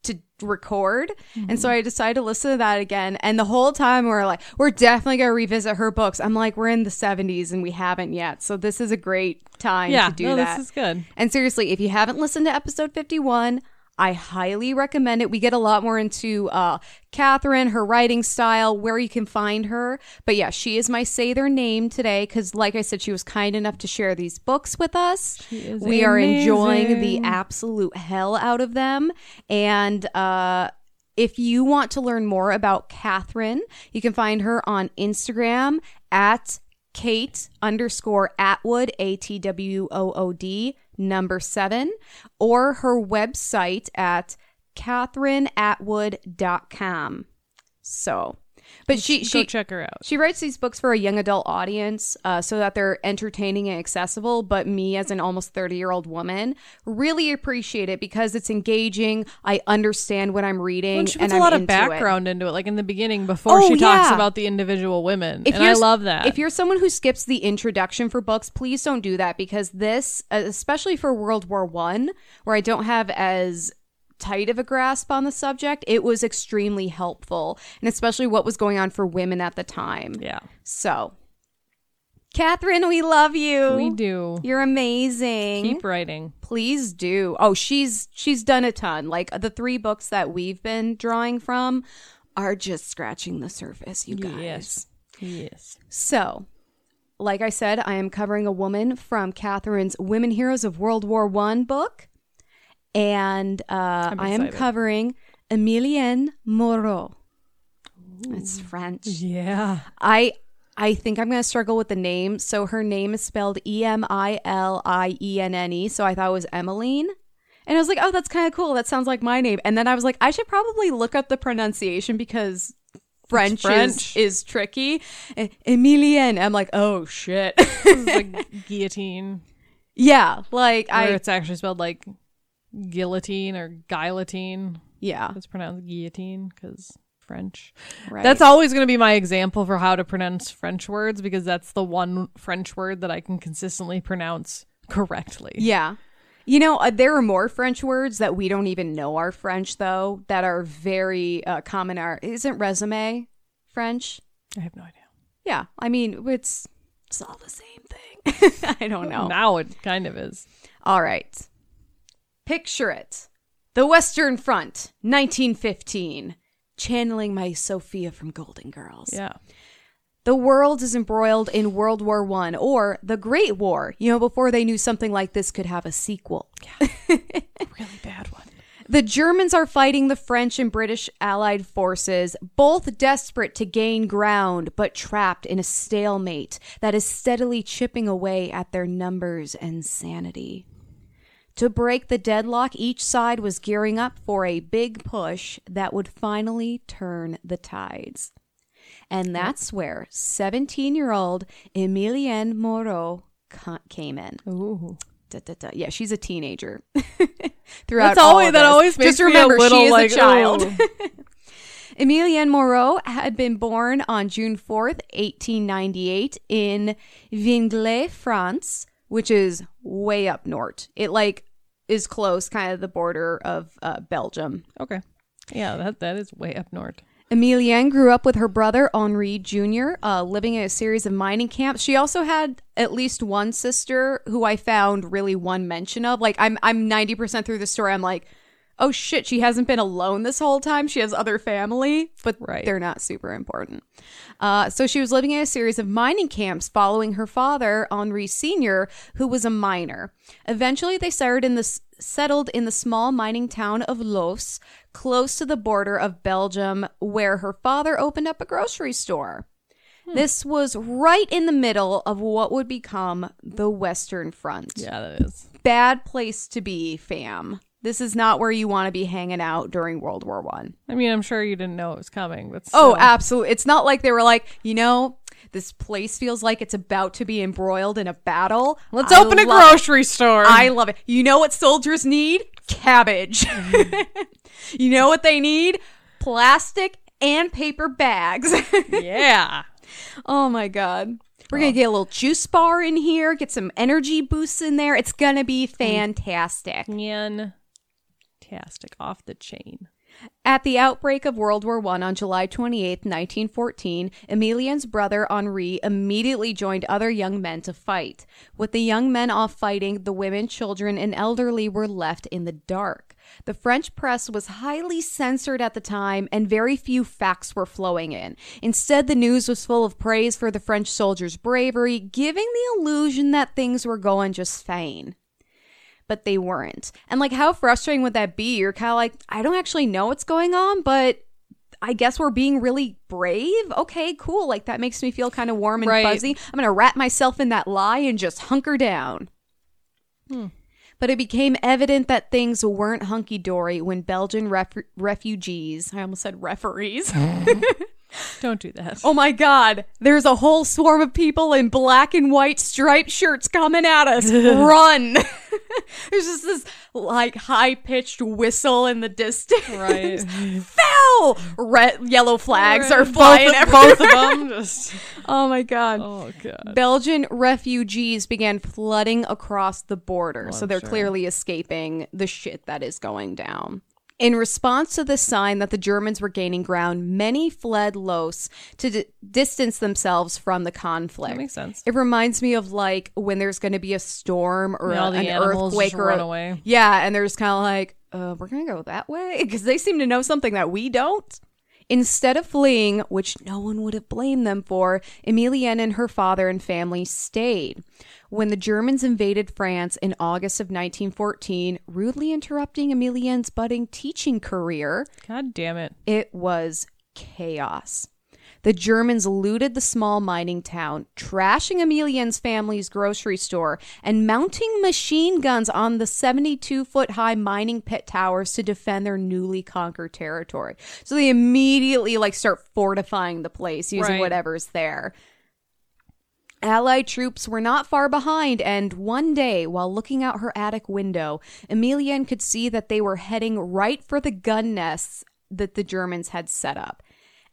to record. And so I decided to listen to that again. And the whole time we are like, we're definitely going to revisit her books. I'm like, we're in the 70s and we haven't yet. So this is a great time Yeah. to do no, that. this is good. and seriously, if you haven't listened to episode 51, I highly recommend it. We get a lot more into uh, Kathryn, her writing style, where you can find her. But yeah, she is my say their name today because, like I said, she was kind enough to share these books with us. we are enjoying the absolute hell out of them. And uh, if you want to learn more about Kathryn, you can find her on Instagram at Kate underscore Atwood, A T W O O D, number seven, or her website at kathrynatwood.com. So, but she, Go she, check her out. she writes these books for a young adult audience uh, so that they're entertaining and accessible. But me, as an almost 30 year old woman, really appreciate it because it's engaging. I understand what I'm reading. And she puts a I'm lot of into it. background into it, like in the beginning before Oh, she talks yeah. about the individual women. If and I love that. If you're someone who skips the introduction for books, please don't do that because this, especially for World War One, where I don't have as tight of a grasp on the subject, it was extremely helpful, and especially what was going on for women at the time. yeah, So, Kathryn, we love you. we do. You're amazing. Keep writing. Please do. Oh, she's she's done a ton. Like the three books that we've been drawing from are just scratching the surface, you guys. Yes. Yes. So, like I said, I am covering a woman from Kathryn's Women Heroes of World War One book, and uh, I am covering Emilienne Moreau. It's French. Yeah. I I think I'm gonna struggle with the name. So her name is spelled E M I L I E N N E. So I thought it was Emmeline. And I was like, oh, that's kind of cool. That sounds like my name. And then I was like, I should probably look up the pronunciation because French, French. Is, is tricky. Emilienne. I'm like, oh shit. This is like <laughs> guillotine. yeah, like I it's actually spelled like guillotine or guillotine. yeah. It's pronounced guillotine because French. Right. That's always going to be my example for how to pronounce French words because that's the one French word that I can consistently pronounce correctly. Yeah. You know, uh, there are more French words that we don't even know are French, though, that are very uh, common. Are isn't resume French? I have no idea. Yeah, I mean it's it's all the same thing. <laughs> I don't know. Now it kind of is. All right, picture it: the Western Front, 1915. Channeling my Sophia from Golden Girls. Yeah. The world is embroiled in World War One or the Great War. You know, before they knew something like this could have a sequel. Yeah. <laughs> really bad one. The Germans are fighting the French and British Allied forces, both desperate to gain ground, but trapped in a stalemate that is steadily chipping away at their numbers and sanity. To break the deadlock, each side was gearing up for a big push that would finally turn the tides. And that's where 17 year old Emilienne Moreau came in. Ooh. Da, da, da. Yeah, she's a teenager. <laughs> Throughout That's always of that always makes Just me remember, a little she is like a child. <laughs> Emilienne Moreau had been born on June 4th, 1898 in Wingles, France, which is way up north. It like is close, kind of the border of uh, Belgium. Okay. Yeah, that that is way up north. Emilienne grew up with her brother Henri Jr., uh, living in a series of mining camps. She also had at least one sister who I found really one mention of. Like I'm I'm 90% through the story. I'm like, oh shit, she hasn't been alone this whole time. She has other family, but Right. they're not super important. Uh, so she was living in a series of mining camps following her father, Henri Sr., who was a miner. Eventually, they settled in the, s- settled in the small mining town of Loos, close to the border of Belgium, where her father opened up a grocery store. This was right in the middle of what would become the Western Front Yeah, that is. bad place to be, fam. This is not where you want to be hanging out during World War One. I mean, I'm sure you didn't know it was coming, but Oh, absolutely. It's not like they were like, you know, this place feels like it's about to be embroiled in a battle. let's I open a love it. grocery store. I love it. You know what soldiers need? Cabbage. <laughs> you know what they need? Plastic and paper bags. <laughs> yeah. oh my god. We're going to get a little juice bar in here, get some energy boosts in there. It's going to be mm. fantastic. Off the chain. At the outbreak of World War I on July 28, 1914, Emilienne's brother Henri immediately joined other young men to fight. With the young men off fighting, the women, children, and elderly were left in the dark. The French press was highly censored at the time, and very few facts were flowing in. Instead, the news was full of praise for the French soldiers' bravery, giving the illusion that things were going just fine but they weren't. And like, how frustrating would that be? You're kind of like, I don't actually know what's going on, but I guess we're being really brave. Okay, cool. Like, that makes me feel kind of warm and Right. fuzzy. I'm going to wrap myself in that lie and just hunker down. Hmm. But it became evident that things weren't hunky dory when Belgian ref- refugees, I almost said referees, <laughs> <laughs> Don't do that. Oh my god, there's a whole swarm of people in black and white striped shirts coming at us. <laughs> Run! <laughs> there's just this like high pitched whistle in the distance. Right. <laughs> Foul! Red, yellow flags are both, flying of, everywhere. both of them. Just. Oh my god. Oh god. Belgian refugees began flooding across the border, so they're sure. clearly escaping the shit that is going down. In response to the sign that the Germans were gaining ground, many fled Loos to d- distance themselves from the conflict. That makes sense. It reminds me of like when there's going to be a storm or Yeah, a- an earthquake or a- away. yeah, and they're just kind of like, uh, we're going to go that way <laughs> because they seem to know something that we don't. Instead of fleeing, which no one would have blamed them for, Emilienne and her father and family stayed. When the Germans invaded France in August of 1914, rudely interrupting Emilienne's budding teaching career, God damn it. it was chaos. The Germans looted the small mining town, trashing Emilienne's family's grocery store, and mounting machine guns on the 72 foot high mining pit towers to defend their newly conquered territory. So they immediately like start fortifying the place using Right. whatever's there. Allied troops were not far behind, and one day, while looking out her attic window, Emilienne could see that they were heading right for the gun nests that the Germans had set up.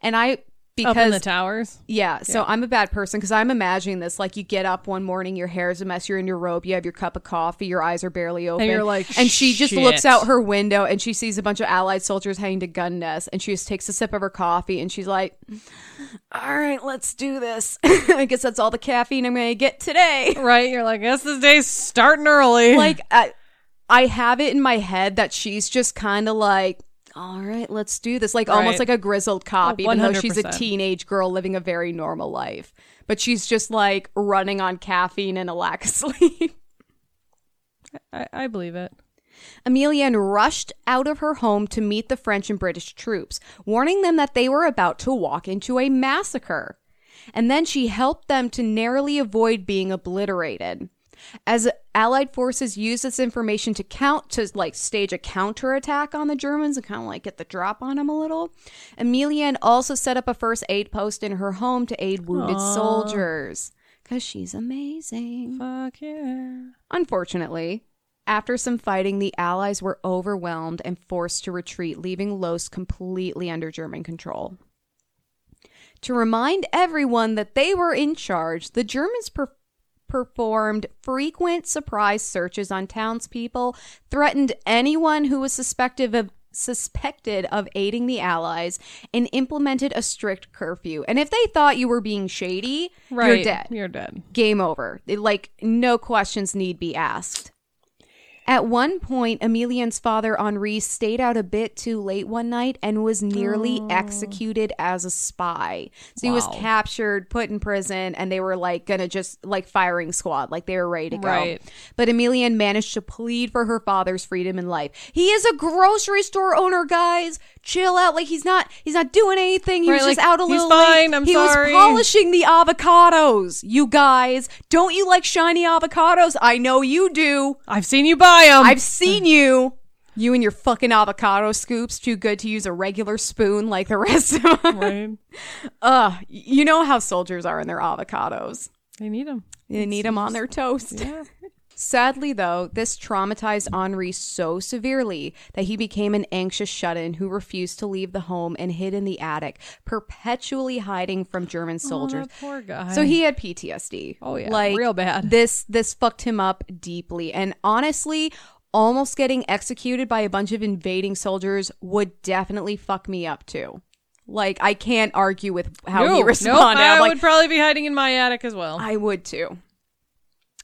And I Up in the towers. yeah, so I'm a bad person because I'm imagining this like you get up one morning, your hair's a mess, you're in your robe, you have your cup of coffee, your eyes are barely open, you're like, and she just "Shit." looks out her window and she sees a bunch of Allied soldiers heading to gun nests, and she just takes a sip of her coffee and she's like, "All right, let's do this." <laughs> I guess that's all the caffeine I'm gonna get today. Right. You're like, guess this day's starting early. like I, I have it in my head that she's just kind of like. All right, let's do this. Like almost like a grizzled cop, Oh, even though she's a teenage girl living a very normal life. But she's just like running on caffeine and a lack of <laughs> sleep. I, I believe it. Emilienne rushed out of her home to meet the French and British troops, warning them that they were about to walk into a massacre. And then she helped them to narrowly avoid being obliterated. As Allied forces used this information to count to like stage a counterattack on the Germans and kind of like get the drop on them a little, Emilienne also set up a first aid post in her home to aid wounded soldiers. Cause she's amazing. Fuck yeah. Unfortunately, after some fighting, the Allies were overwhelmed and forced to retreat, leaving Loos completely under German control. To remind everyone that they were in charge, the Germans per- performed frequent surprise searches on townspeople, threatened anyone who was suspected of suspected of aiding the allies and implemented a strict curfew. And if they thought you were being shady, Right. you're dead You're dead. game over. Like no questions need be asked. At one point, Emilienne's father Henri stayed out a bit too late one night and was nearly oh. executed as a spy. So he was captured, put in prison, and they were like gonna just like firing squad, like they were ready to go. Right. But Emilienne managed to plead for her father's freedom and life. He is a grocery store owner, guys. Chill out. Like he's not he's not doing anything. He Right, was just out a he's little fine, late. I'm he sorry. was polishing the avocados. You guys, don't you like shiny avocados? I know you do. I've seen you buy them. I've seen you. You and your fucking avocado scoops too good to use a regular spoon like the rest of them. right. <laughs> Ugh, you know how soldiers are in their avocados. They need them. They need them on their toast. Yeah. Sadly, though, this traumatized Henri so severely that he became an anxious shut in who refused to leave the home and hid in the attic, perpetually hiding from German soldiers. Oh, poor guy. So he had PTSD. Oh, yeah, like real bad. This this fucked him up deeply, and honestly, almost getting executed by a bunch of invading soldiers would definitely fuck me up too. Like I can't argue with how no, <laughs> he nope, responded. I I'm like, would probably be hiding in my attic as well. I would too.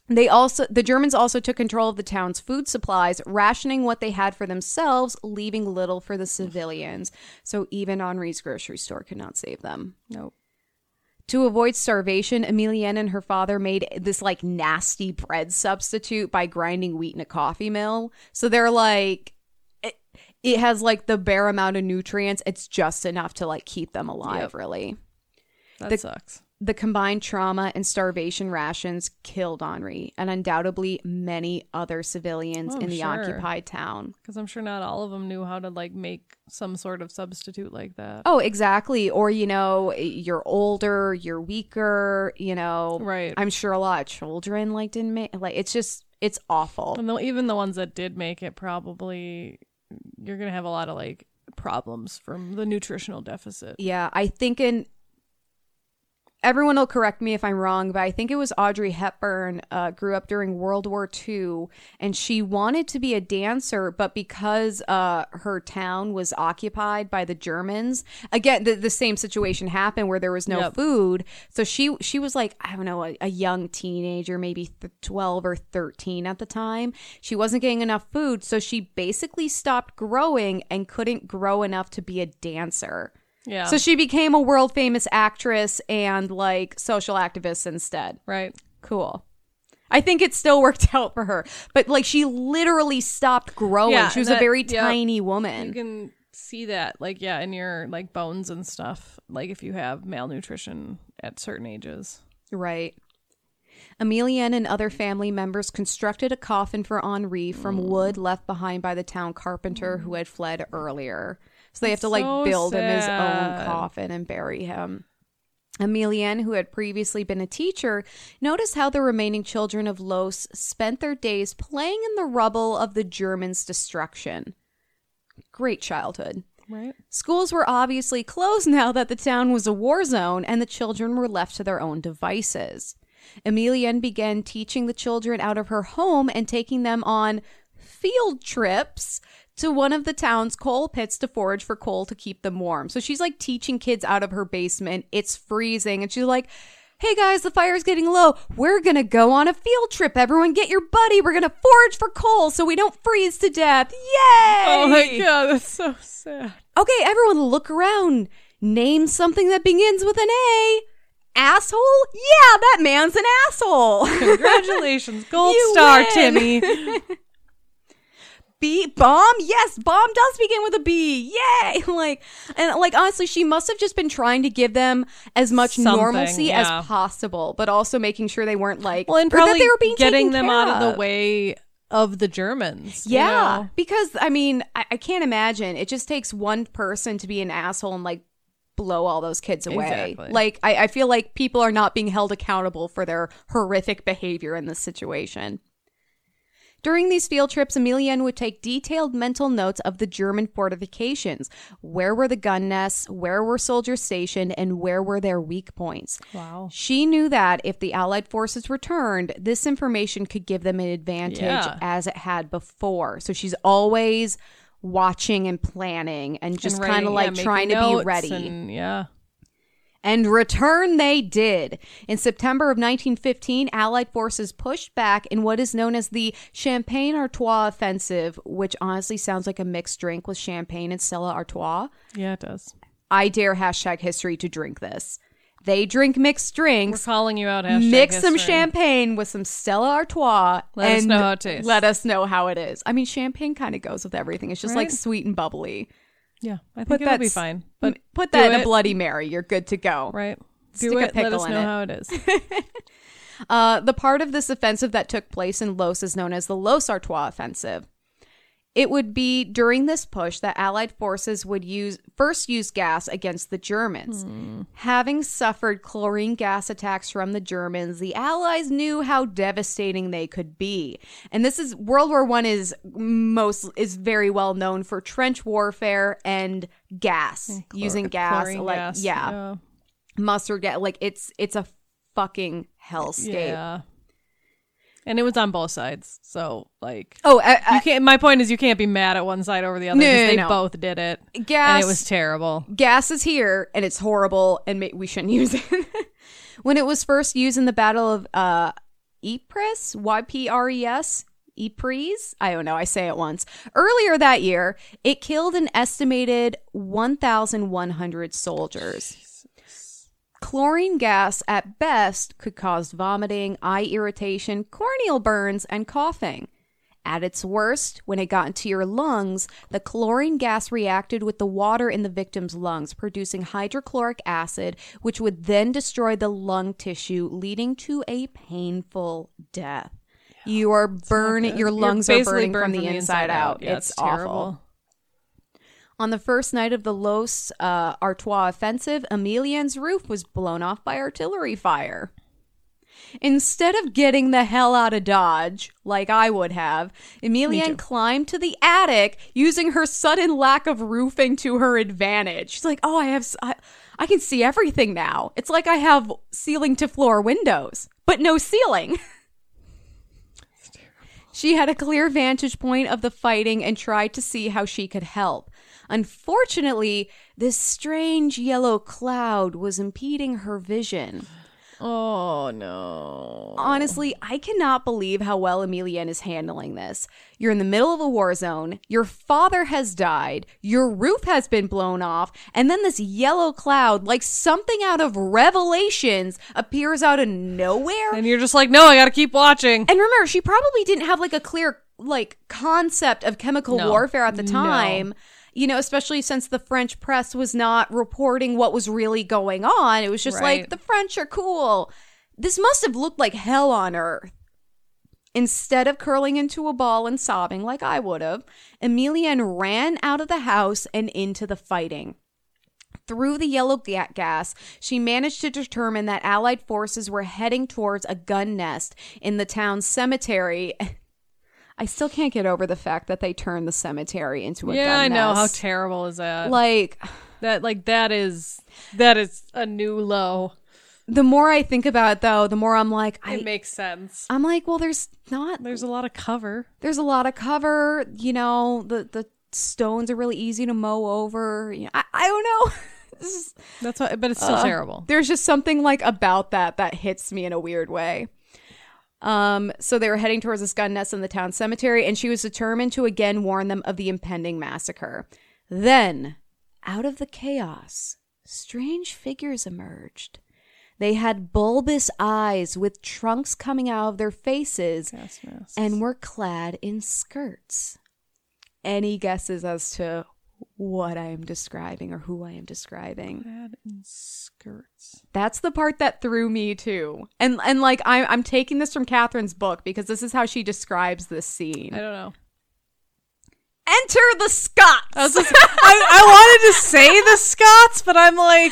They also the Germans also took control of the town's food supplies, rationing what they had for themselves, leaving little for the civilians. So even Henri's grocery store could not save them. nope. To avoid starvation, Emilienne and her father made this like nasty bread substitute by grinding wheat in a coffee mill. So they're like it, it has like the bare amount of nutrients. It's just enough to like keep them alive, Yep. really. That The- sucks. The combined trauma and starvation rations killed Henri and undoubtedly many other civilians Oh, in the sure. occupied town. Because I'm sure not all of them knew how to like make some sort of substitute like that. Oh, exactly. Or, you know, you're older, you're weaker, you know. Right. I'm sure a lot of children like didn't make like it's just it's awful. And though even the ones that did make it, probably you're gonna have a lot of like problems from the nutritional deficit. Yeah, I think in everyone will correct me if I'm wrong, but I think it was Audrey Hepburn uh, grew up during World War II, and she wanted to be a dancer, but because uh, her town was occupied by the Germans, again the, the same situation happened where there was no Yep. food. So she she was like I don't know a, a young teenager, maybe th- twelve or thirteen at the time. She wasn't getting enough food, so she basically stopped growing and couldn't grow enough to be a dancer. Yeah. So she became a world famous actress and like social activist instead. right. Cool. I think it still <laughs> worked out for her. But like she literally stopped growing. Yeah, she was and a very yep. tiny woman. You can see that, like, yeah, in your like bones and stuff. Like if you have malnutrition at certain ages. Right. Emilienne and other family members constructed a coffin for Henri from Mm. wood left behind by the town carpenter who had fled earlier. So they have to like so build him his own coffin and bury him. Emilienne, who had previously been a teacher, noticed how the remaining children of Loos spent their days playing in the rubble of the Germans' destruction. Great childhood. Right. Schools were obviously closed now that the town was a war zone and the children were left to their own devices. Emilienne began teaching the children out of her home and taking them on field trips to one of the town's coal pits to forage for coal to keep them warm. So she's like teaching kids out of her basement. It's freezing. And she's like, Hey guys, the fire's getting low. We're gonna go on a field trip. Everyone get your buddy. We're gonna forage for coal so we don't freeze to death. Yay! Oh my god, that's so sad. Okay, everyone look around. Name something that begins with an A. Asshole? Yeah, that man's an asshole. <laughs> Congratulations, gold star. Timmy. <laughs> B bomb? Yes, bomb does begin with a B. Yay! <laughs> Like and like honestly, she must have just been trying to give them as much Something, normalcy yeah. as possible, but also making sure they weren't like Well, and probably they were being getting them out of the way of the Germans. you Yeah, know? because I mean, I, I can't imagine. It just takes one person to be an asshole and like blow all those kids away. Exactly. Like, I, I feel like people are not being held accountable for their horrific behavior in this situation. During these field trips, Emilienne would take detailed mental notes of the German fortifications. Where were the gun nests? Where were soldiers stationed? And where were their weak points? Wow. She knew that if the Allied forces returned, this information could give them an advantage Yeah. as it had before. So she's always watching and planning and just kind of like making trying to be ready. And, yeah. And return they did. In September of 1915, Allied forces pushed back in what is known as the Champagne Artois Offensive, which honestly sounds like a mixed drink with champagne and Stella Artois. Yeah, it does. I dare hashtag history to drink this. They drink mixed drinks. We're calling you out. hashtag Mix some champagne with some Stella Artois. Let us and know how it tastes. Let us know how it is. I mean, champagne kind of goes with everything. It's just like sweet and bubbly. Yeah, I think it'll be fine. But Put that in a. Bloody Mary. You're good to go. right. Stick Do it. Let us know it. how it is. <laughs> Uh, the part of this offensive that took place in Loos is known as the Loos Artois Offensive. It would be during this push that Allied forces would use first use gas against the Germans. Hmm. Having suffered chlorine gas attacks from the Germans, the Allies knew how devastating they could be. And this is World War One is most is very well known for trench warfare and gas using gas, like gas, yeah, mustard gas. Like it's it's a fucking yeah. hellscape. Yeah. And it was on both sides, so like Oh, I, I, you can't. My point is, you can't be mad at one side over the other No, they no. both did it, gas. and it was terrible. gas is here, and it's horrible, and ma- we shouldn't <laughs> use it. when it was first used in the Battle of uh, Ypres, Y P R E S, Ypres. I don't know. I say it once. Earlier that year, it killed an estimated 1,100 soldiers. Chlorine gas, at best, could cause vomiting, eye irritation, corneal burns, and coughing. At its worst, when it got into your lungs, the chlorine gas reacted with the water in the victim's lungs, producing hydrochloric acid, which would then destroy the lung tissue, leading to a painful death. You are burning, your lungs are burning from burned the, inside, out. Yeah, it's it's, awful. On the first night of the Loos uh, Artois offensive, Emilienne's roof was blown off by artillery fire. Instead of getting the hell out of Dodge, like I would have, Emilienne climbed to the attic using her sudden lack of roofing to her advantage. She's like, oh, I have, I, I can see everything now. It's like I have ceiling to floor windows, but no ceiling. <laughs> She had a clear vantage point of the fighting and tried to see how she could help. Unfortunately, this strange yellow cloud was impeding her vision. Oh no! Honestly, I cannot believe how well Emilienne is handling this. You're in the middle of a war zone, your father has died, your roof has been blown off, and then this yellow cloud, like something out of Revelations, appears out of nowhere. And you're just like, no, I got to keep watching. And remember, she probably didn't have like a clear like concept of chemical No. warfare at the No. You know, especially since the French press was not reporting what was really going on. It was just like the French are cool. This must have looked like hell on earth. Instead of curling into a ball and sobbing like I would have, Emilienne ran out of the house and into the fighting. Through the yellow ga- gas, she managed to determine that Allied forces were heading towards a gun nest in the town's cemetery. <laughs> I still can't get over the fact that they turned the cemetery into a yeah, gun I know. How nest. terrible is that? like that like that is that is a new low. the more I think about it though, the more I'm like I It makes sense. I'm like, well there's not There's a lot of cover. there's a lot of cover, you know, the the stones are really easy to mow over. You know, I, I don't know. <laughs> This is- That's why, but it's still Uh, terrible. There's just something like about that that hits me in a weird way. Um, so they were heading towards this gun nest in the town cemetery, and she was determined to again warn them of the impending massacre. Then, out of the chaos, strange figures emerged. They had bulbous eyes with trunks coming out of their faces and were clad in skirts. Any guesses as to what I am describing or who I am describing? Clad in skirts. That's the part that threw me too. And and like I'm I'm taking this from Kathryn's book because this is how she describes this scene. I don't know. Enter the Scots. I, just, I, I wanted to say the Scots, but I'm like,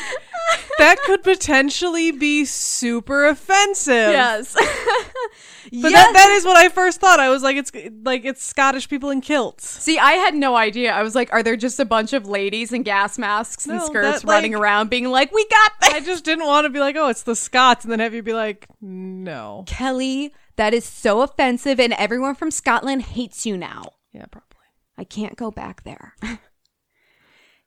that could potentially be super offensive. yes. <laughs> <laughs> But that, that is what I first thought. I was like, it's like it's Scottish people in kilts. See, I had no idea. I was like, are there just a bunch of ladies in gas masks and No, skirts that, running like- around being like, we got this? I just didn't want to be like, oh, it's the Scots, and then have you be like, no. Kelley, that is so offensive, and everyone from Scotland hates you now. Yeah, probably. I can't go back there. <laughs>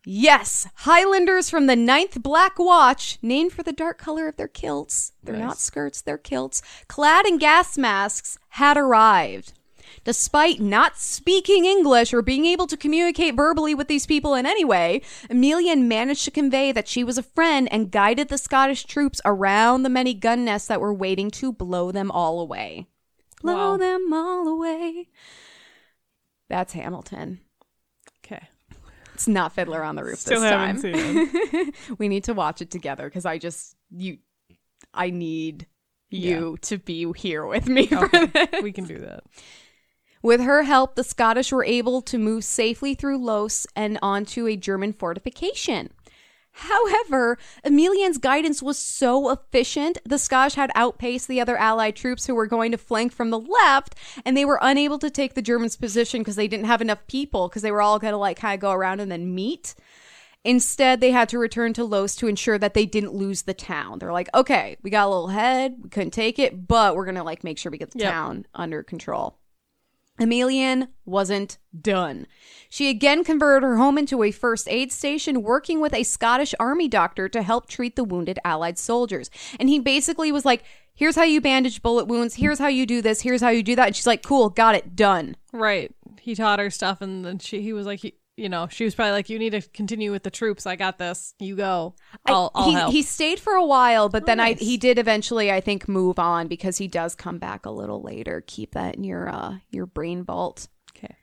yes, Highlanders from the Ninth Black Watch, named for the dark color of their kilts. They're not skirts, they're kilts. Clad in gas masks, had arrived. Despite not speaking English or being able to communicate verbally with these people in any way, Emilienne managed to convey that she was a friend and guided the Scottish troops around the many gun nests that were waiting to blow them all away. Blow Wow. them all away. That's Hamilton. It's not Fiddler on the Roof Still this time. seen <laughs> we need to watch it together because I just you, I need you to be here with me Okay, we can do that. With her help, the Scottish were able to move safely through Loos and onto a German fortification. However, Emilienne's guidance was so efficient, the Scottish had outpaced the other Allied troops who were going to flank from the left, and they were unable to take the Germans' position because they didn't have enough people, because they were all going to like kind of go around and then meet. Instead, they had to return to Loos to ensure that they didn't lose the town. They're like, okay, we got a little head, we couldn't take it, but we're going to like make sure we get the Yep. town under control. Emilienne wasn't done. She again converted her home into a first aid station, working with a Scottish army doctor to help treat the wounded Allied soldiers. And he basically was like, Here's how you bandage bullet wounds. Here's how you do this. Here's how you do that. And she's like, Cool, got it, done. Right. He taught her stuff, and then she he was like, he, you know, she was probably like, you need to continue with the troops. I got this. You go. I'll, I'll he, help. he stayed for a while, but then nice. I he did eventually, I think, move on because he does come back a little later. Keep that in your uh your brain vault. okay.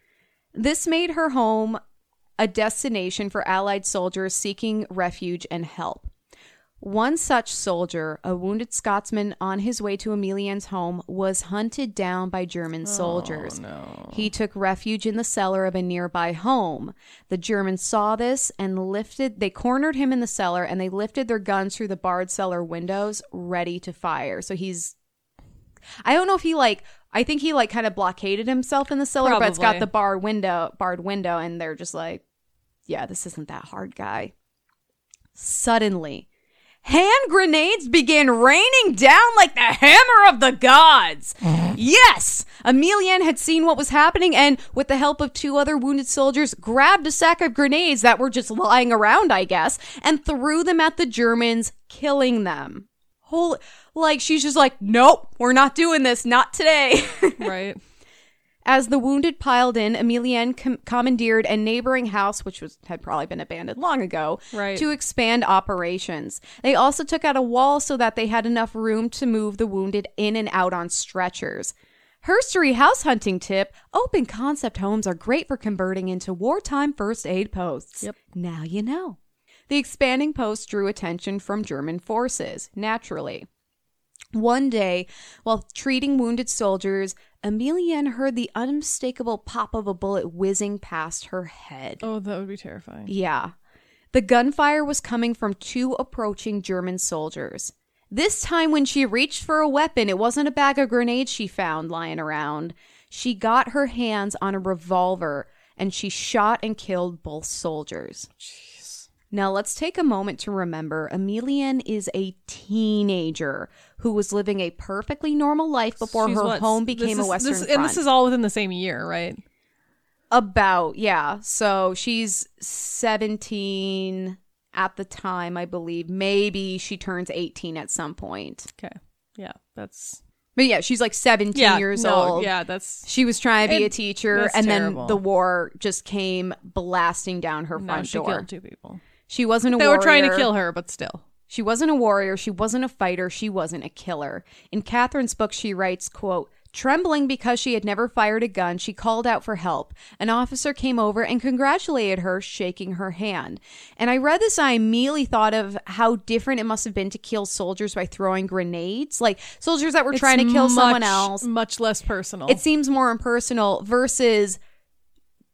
This made her home a destination for Allied soldiers seeking refuge and help. One such soldier, a wounded Scotsman on his way to Emilienne's home, was hunted down by German oh, soldiers. no. He took refuge in the cellar of a nearby home. The Germans saw this and lifted, they cornered him in the cellar and they lifted their guns through the barred cellar windows, ready to fire. So he's, I don't know if he like, I think he like kind of blockaded himself in the cellar, but it's got the bar window, barred window, and they're just like, yeah, this isn't that hard, guy. Suddenly, hand grenades began raining down like the hammer of the gods. Mm-hmm. yes, Emilienne had seen what was happening and, with the help of two other wounded soldiers, grabbed a sack of grenades that were just lying around, I guess, and threw them at the Germans, killing them. Holy, like she's just like, nope, we're not doing this, not today. <laughs> Right. As the wounded piled in, Emilienne com- commandeered a neighboring house, which was had probably been abandoned long ago, Right. to expand operations. They also took out a wall so that they had enough room to move the wounded in and out on stretchers. Herstory house hunting tip open concept homes are great for converting into wartime first aid posts. Yep. Now you know. The expanding post drew attention from German forces, naturally. One day, while treating wounded soldiers, Emilienne heard the unmistakable pop of a bullet whizzing past her head. Oh, that would be terrifying. Yeah. The gunfire was coming from two approaching German soldiers. This time, when she reached for a weapon, it wasn't a bag of grenades she found lying around. she got her hands on a revolver and she shot and killed both soldiers. Now, let's take a moment to remember Emilienne is a teenager who was living a perfectly normal life before She's her what, home became a is- Western this, front. And this is all within the same year, right? About, yeah. So she's 17 at the time, I believe. Maybe she turns 18 at some point. Okay. Yeah, that's But yeah, she's like 17 yeah, years no, old. Yeah, that's She was trying to be a teacher, and terrible. then the war just came blasting down her front she door. killed two people. She wasn't a warrior. They warrior. were trying to kill her, but still. She wasn't a warrior. She wasn't a fighter. She wasn't a killer. In Kathryn's book, she writes, quote, Trembling because she had never fired a gun, she called out for help. An officer came over and congratulated her, shaking her hand. And I read this and I immediately thought of how different it must have been to kill soldiers by throwing grenades. Like soldiers that were trying to It's kill someone else. Much less personal. It seems more impersonal versus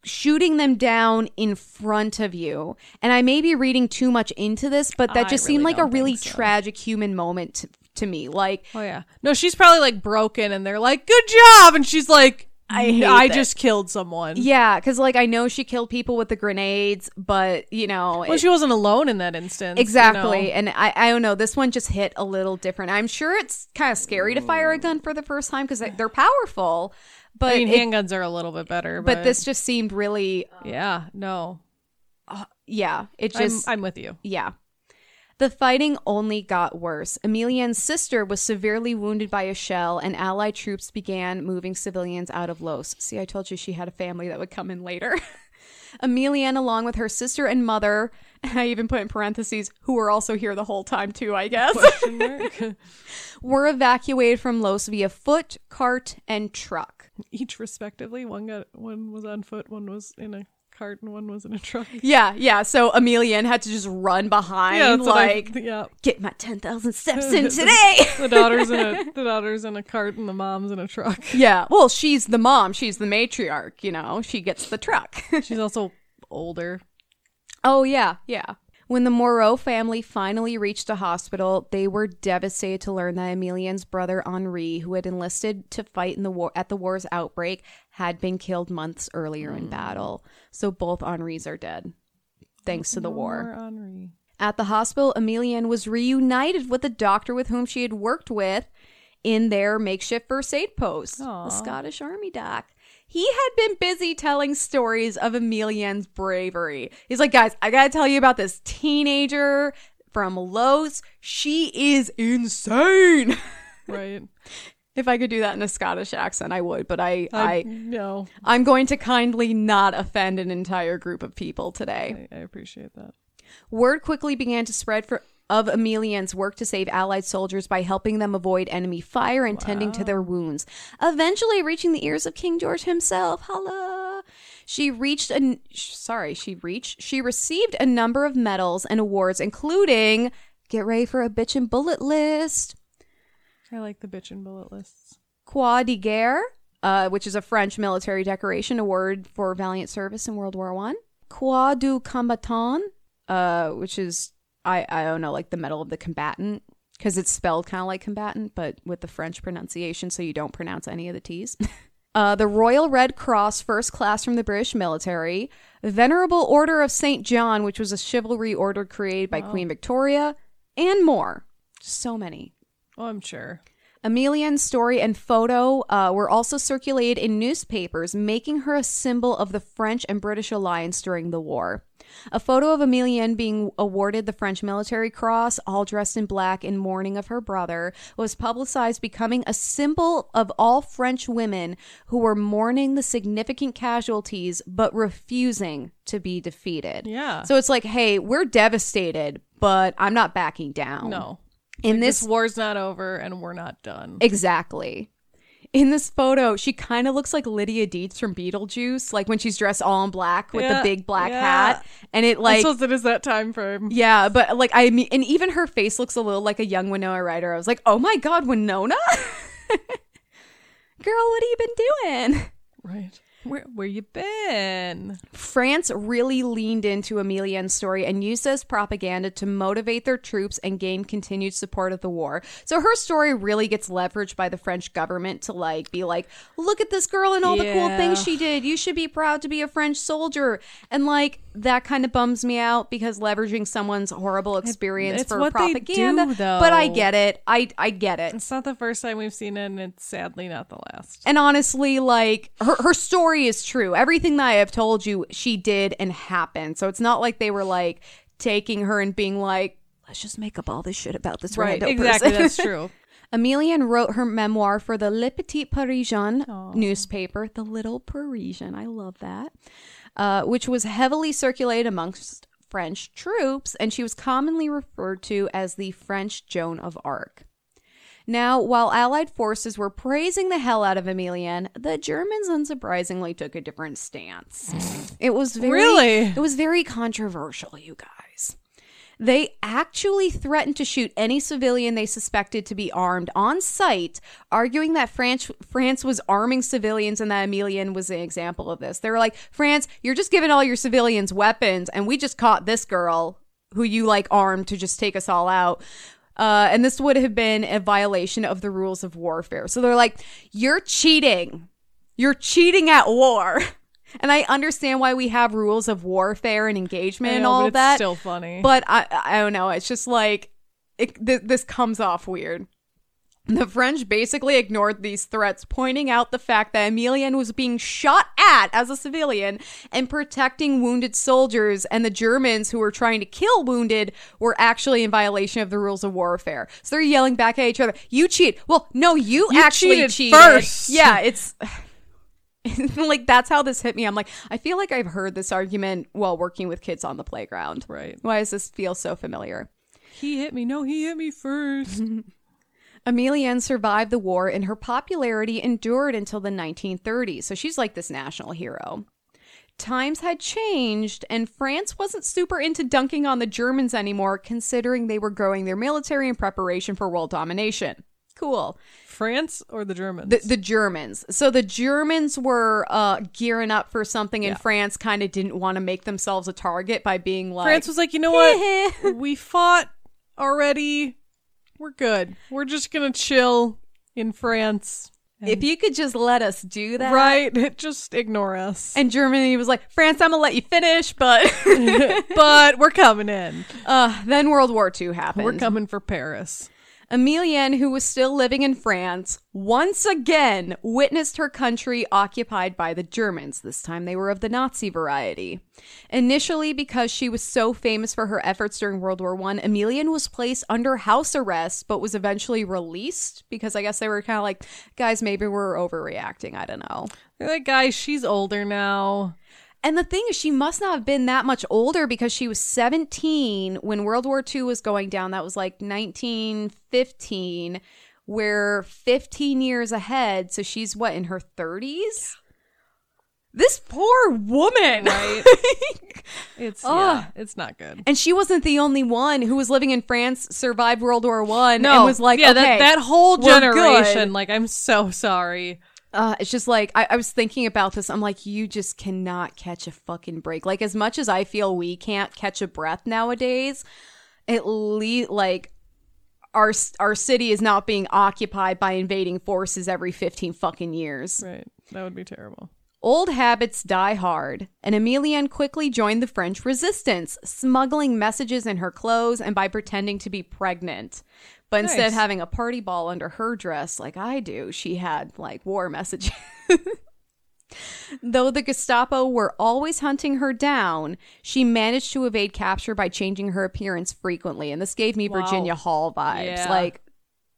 shooting them down in front of you. And I may be reading too much into this, but that I just seemed like a really so. tragic human moment to, to me. Like, oh yeah. No, she's probably like broken, and they're like, "Good job," and she's like, I hate I that. just killed someone." yeah, because like I know she killed people with the grenades, but you know. Well, it- she wasn't alone in that instance. you Exactly. know? And I, I don't know. This one just hit a little different. I'm sure it's kind of scary to fire a gun for the first time because they're powerful. But I mean, it- handguns are a little bit better, but, but this just seemed really, um, yeah, no, uh, yeah. It I'm, just, I'm with you. Yeah. The fighting only got worse. Emilienne's sister was severely wounded by a shell, and Allied troops began moving civilians out of Loos. See, I told you she had a family that would come in later. <laughs> Emilienne, along with her sister and mother, and <laughs> I even put in parentheses, who were also here the whole time, too, I guess, <laughs> were evacuated from Loos via foot, cart, and truck. <laughs> Each respectively. One got one was on foot, one was in a cart, and one was in a truck. <laughs> Yeah, yeah. So Emilienne had to just run behind, Yeah, what I- like, yeah. get my 10,000 steps <laughs> in today. The daughter's in a the daughter's in a cart, and the mom's in a truck. Yeah. Well, she's the mom. She's the matriarch, you know. She gets the truck. She's also older. oh, yeah. Yeah. When the Moreau family finally reached a hospital, they were devastated to learn that Emilienne's brother Henri, who had enlisted to fight in the war at the war's outbreak, had been killed months earlier in hmm. battle. So both Henris are dead, thanks to the war. Poor Henri. At the hospital, Emilienne was reunited with the doctor with whom she had worked with in their makeshift first aid post, Aww. the Scottish Army doc. He had been busy telling stories of Emilienne's bravery. He's like, guys, I gotta tell you about this teenager from Loos. She is insane. <laughs> Right. if I could do that in a Scottish accent, I would, but I, I, I, no. I'm going to kindly not offend an entire group of people today. I, I appreciate that. Word quickly began to spread for of Emilienne's work to save Allied soldiers by helping them avoid enemy fire and tending to their wounds, eventually reaching the ears of King George himself. Holla! She reached a sorry, she reached she received a number of medals and awards, including get ready for a bitch and bullet list, I like the bitch and bullet lists. Croix de Guerre, uh, which is a French military decoration award for valiant service in World War One. Croix du Combattant, uh, which is I I don't know like the Medal of the Combatant because it's spelled kind of like combatant, but with the French pronunciation, so you don't pronounce any of the T's. <laughs> Uh, the Royal Red Cross First Class from the British military, Venerable Order of St. John, which was a chivalry order created by Queen Victoria, and more. So many. Oh, I'm sure. Emilienne's story and photo uh, were also circulated in newspapers, making her a symbol of the French and British alliance during the war. A photo of Emilienne being awarded the French Military Cross, all dressed in black in mourning of her brother, was publicized, becoming a symbol of all French women who were mourning the significant casualties but refusing to be defeated. Yeah. So it's like, hey, we're devastated, but I'm not backing down. No. In This this war's not over, and we're not done. Exactly. In this photo, she kind of looks like Lydia Deetz from Beetlejuice, like when she's dressed all in black with Yeah, the big black yeah. hat. And it like I suppose it is that time frame. yeah, but like I mean and even her face looks a little like a young Winona Ryder. I was like, "Oh my god, Winona?" <laughs> Girl, what have you been doing? Right. Where where you been? France really leaned into Emilienne's story and used as propaganda to motivate their troops and gain continued support of the war. So her story really gets leveraged by the French government to like be like, look at this girl and all the cool things she did. You should be proud to be a French soldier. And like that kind of bums me out because leveraging someone's horrible experience for propaganda. do, though. But I get it. I I get it. It's not the first time we've seen it, and it's sadly not the last. And honestly, like her, her story is true. Everything that I have told you, she did and happened. So it's not like they were like taking her and being like, let's just make up all this shit about this Right, rando exactly. person." That's true. <laughs> Emilienne wrote her memoir for the Le Petit Parisien newspaper, the Little Parisian. I love that. Uh, which was heavily circulated amongst French troops, and she was commonly referred to as the French Joan of Arc. Now, while Allied forces were praising the hell out of Emilienne, the Germans unsurprisingly took a different stance. <sighs> It was very, Really? it was very controversial, you guys. They actually threatened to shoot any civilian they suspected to be armed on sight, arguing that France France was arming civilians and that Emilienne was an example of this. They were like, "France, you're just giving all your civilians weapons, and we just caught this girl who you like armed to just take us all out." Uh, and this would have been a violation of the rules of warfare. So they're like, "You're cheating. You're cheating at war." <laughs> And I understand why we have rules of warfare and engagement I and all that. still funny. But I, I don't know. It's just like it, th- this comes off weird. The French basically ignored these threats, pointing out the fact that Emilienne was being shot at as a civilian and protecting wounded soldiers, and the Germans who were trying to kill wounded were actually in violation of the rules of warfare. So they're yelling back at each other, "You cheat!" Well, no, you, You actually cheated cheated. first. <laughs> Yeah, it's <laughs> like that's how this hit me. I'm like, I feel like I've heard this argument while working with kids on the playground. Right. Why does this feel so familiar? he hit me. No, he hit me first. <laughs> Emilienne survived the war and her popularity endured until the 1930s. So she's like this national hero. Times had changed, and France wasn't super into dunking on the Germans anymore, considering they were growing their military in preparation for world domination. Cool. France or the Germans? The, the Germans. So the Germans were uh, gearing up for something, and Yeah. France kind of didn't want to make themselves a target by being like, France was like, you know what? <laughs> we fought already. We're good. We're just gonna chill in France. if you could just let us do that. Right? <laughs> Just ignore us. And Germany was like, France, I'm gonna let you finish, but <laughs> but we're coming in. uh, then World War II happened. We're coming for Paris. Emilienne, who was still living in France, once again witnessed her country occupied by the Germans. This time they were of the Nazi variety. Initially, because she was so famous for her efforts during World War One, Emilienne was placed under house arrest, but was eventually released because I guess they were kind of like, guys, maybe we're overreacting. I don't know. They're like, guys, she's older now. And the thing is, she must not have been that much older because she was 17 when World War II was going down. That was like 1915. We're 15 years ahead. So she's what, in her 30s? This poor woman. Right? <laughs> <laughs> It's yeah, it's not good. and she wasn't the only one who was living in France, survived World War One, and was like, yeah, okay, that that whole generation. Like, I'm so sorry. Uh, it's just like I, I was thinking about this. I'm like, you just cannot catch a fucking break. Like as much as I feel we can't catch a breath nowadays, at least like our our city is not being occupied by invading forces every 15 fucking years. Right, that would be terrible. Old habits die hard, and Emilienne quickly joined the French resistance, smuggling messages in her clothes and by pretending to be pregnant. But instead of having a party ball under her dress like I do, she had like war messages. <laughs> Though the Gestapo were always hunting her down, she managed to evade capture by changing her appearance frequently. And this gave me Wow. Virginia Hall vibes. Yeah. Like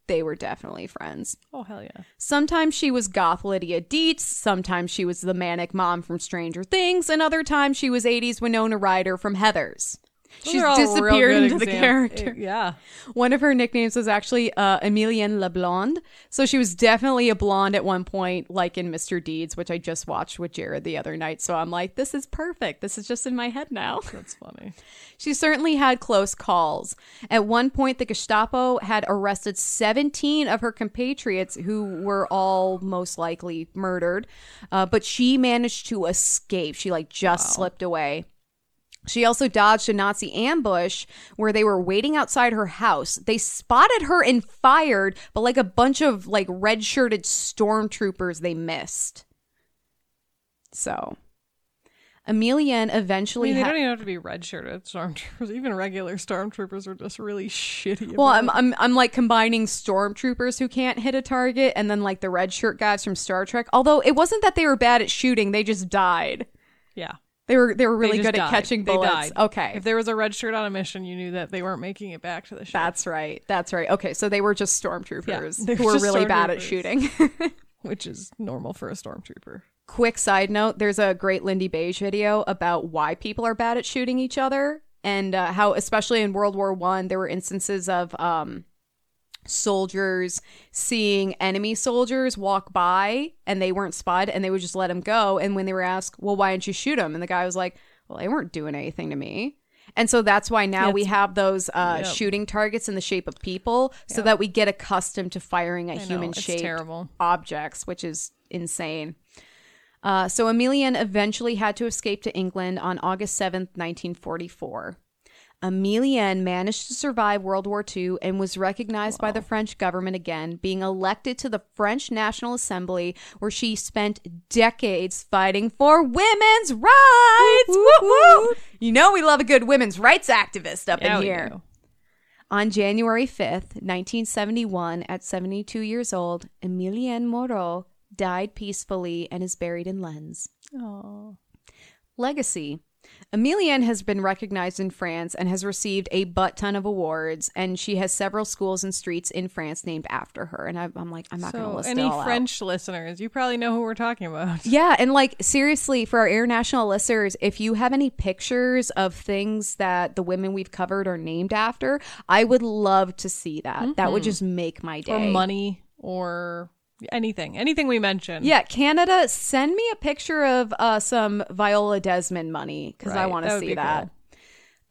they were definitely friends. Oh hell yeah. Sometimes she was goth Lydia Deetz, sometimes she was the manic mom from Stranger Things, and other times she was 80s Winona Ryder from Heathers. She's are all real disappeared into the exam- character. Yeah. One of her nicknames was actually uh, Emilienne La Blonde. So she was definitely a blonde at one point, like in Mr. Deeds, which I just watched with Jared the other night. So I'm like, this is perfect. This is just in my head now. <laughs> That's funny. She certainly had close calls. At one point, the Gestapo had arrested 17 of her compatriots who were all most likely murdered, uh, but she managed to escape. She like just slipped away. She also dodged a Nazi ambush where they were waiting outside her house. They spotted her and fired, but like a bunch of like red shirted stormtroopers, they missed. So, Emilienne I eventually mean, they ha- don't even have to be red shirted stormtroopers. <laughs> Even regular stormtroopers are just really shitty. Well, I'm, I'm I'm like combining stormtroopers who can't hit a target and then like the red shirt guys from Star Trek. Although it wasn't that they were bad at shooting, they just died. Yeah. They were they were really good at died. catching They bullets. died. Okay. If there was a red shirt on a mission, you knew that they weren't making it back to the ship. That's right. That's right. Okay, so they were just stormtroopers Yeah, they who were were really bad at shooting. <laughs> which is normal for a stormtrooper. Quick side note: There's a great Lindybeige video about why people are bad at shooting each other, and uh, how, especially in World War One, there were instances of um, soldiers seeing enemy soldiers walk by and they weren't spotted, and they would just let them go. And when they were asked, "Well, why didn't you shoot them?" and the guy was like, "Well, they weren't doing anything to me." And so that's why now we have those uh, Yep. shooting targets in the shape of people, so that we get accustomed to firing at human shaped objects, which is insane. Uh, so Emilienne eventually had to escape to England on August 7th, 1944. Emilienne managed to survive World War II and was recognized by the French government again, being elected to the French National Assembly, where she spent decades fighting for women's rights. Woo, Woo, woo, woo. You know, we love a good women's rights activist up Yeah, in here. do. On January 5th, 1971, at 72 years old, Emilienne Moreau died peacefully and is buried in Lens. Aw. Legacy. Emilienne has been recognized in France and has received a butt ton of awards, and she has several schools and streets in France named after her. And I, I'm like, I'm not going to So, list any all out. French listeners, you probably know who we're talking about. <laughs> Yeah, and like seriously, for our international listeners, if you have any pictures of things that the women we've covered are named after, I would love to see that. That would mm-hmm. just make my day. Or money, or anything. Anything we mention. Yeah, Canada, send me a picture of uh, some Viola Desmond money because I want to see that. cool.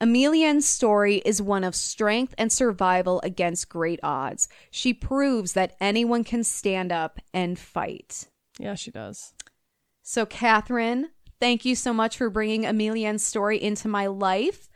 Emilienne's story is one of strength and survival against great odds. She proves that anyone can stand up and fight. Yeah, she does. So, Kathryn, thank you so much for bringing Emilienne's story into my life.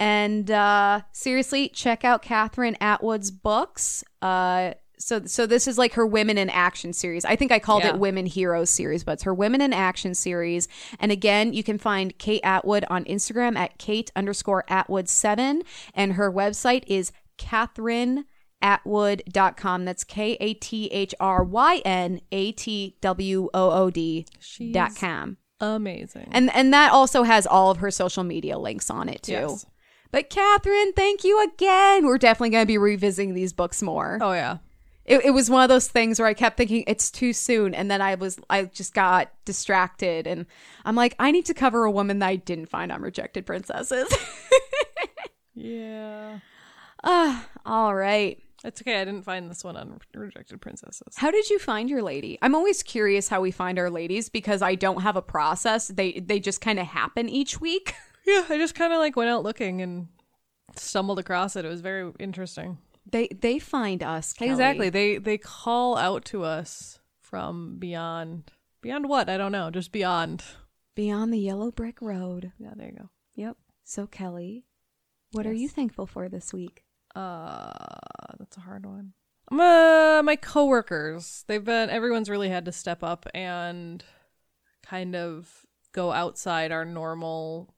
And uh, seriously, check out Kathryn Atwood's books. Uh, so, so this is like her Women in Action series. I think I called Yeah. it Women Heroes series, but it's her Women in Action series. And again, you can find Kate Atwood on Instagram at Kate underscore Atwood seven, and her website is Catherine atwood.com that's k-a-t-h-r-y-n a-t-w-o-o-d She's dot com amazing. and and that also has all of her social media links on it too Yes. but kathryn thank you again we're definitely going to be revisiting these books more oh yeah. It, it was one of those things where i kept thinking it's too soon and then i was i just got distracted and i'm like i need to cover a woman that i didn't find on rejected princesses <laughs> Yeah. Ah, all right It's okay. I didn't find this one on Rejected Princesses. How did you find your lady? I'm always curious how we find our ladies because I don't have a process. They they just kind of happen each week. <laughs> Yeah, I just kind of like went out looking and stumbled across it. It was very interesting. They they find us. Kelley. Exactly. They they call out to us from beyond. Beyond what? I don't know. Just beyond. Beyond the yellow brick road. Yeah, there you go. Yep. So Kelley, what are you thankful for this week? Uh, that's a hard one. My my coworkers, they've been everyone's really had to step up and kind of go outside our normal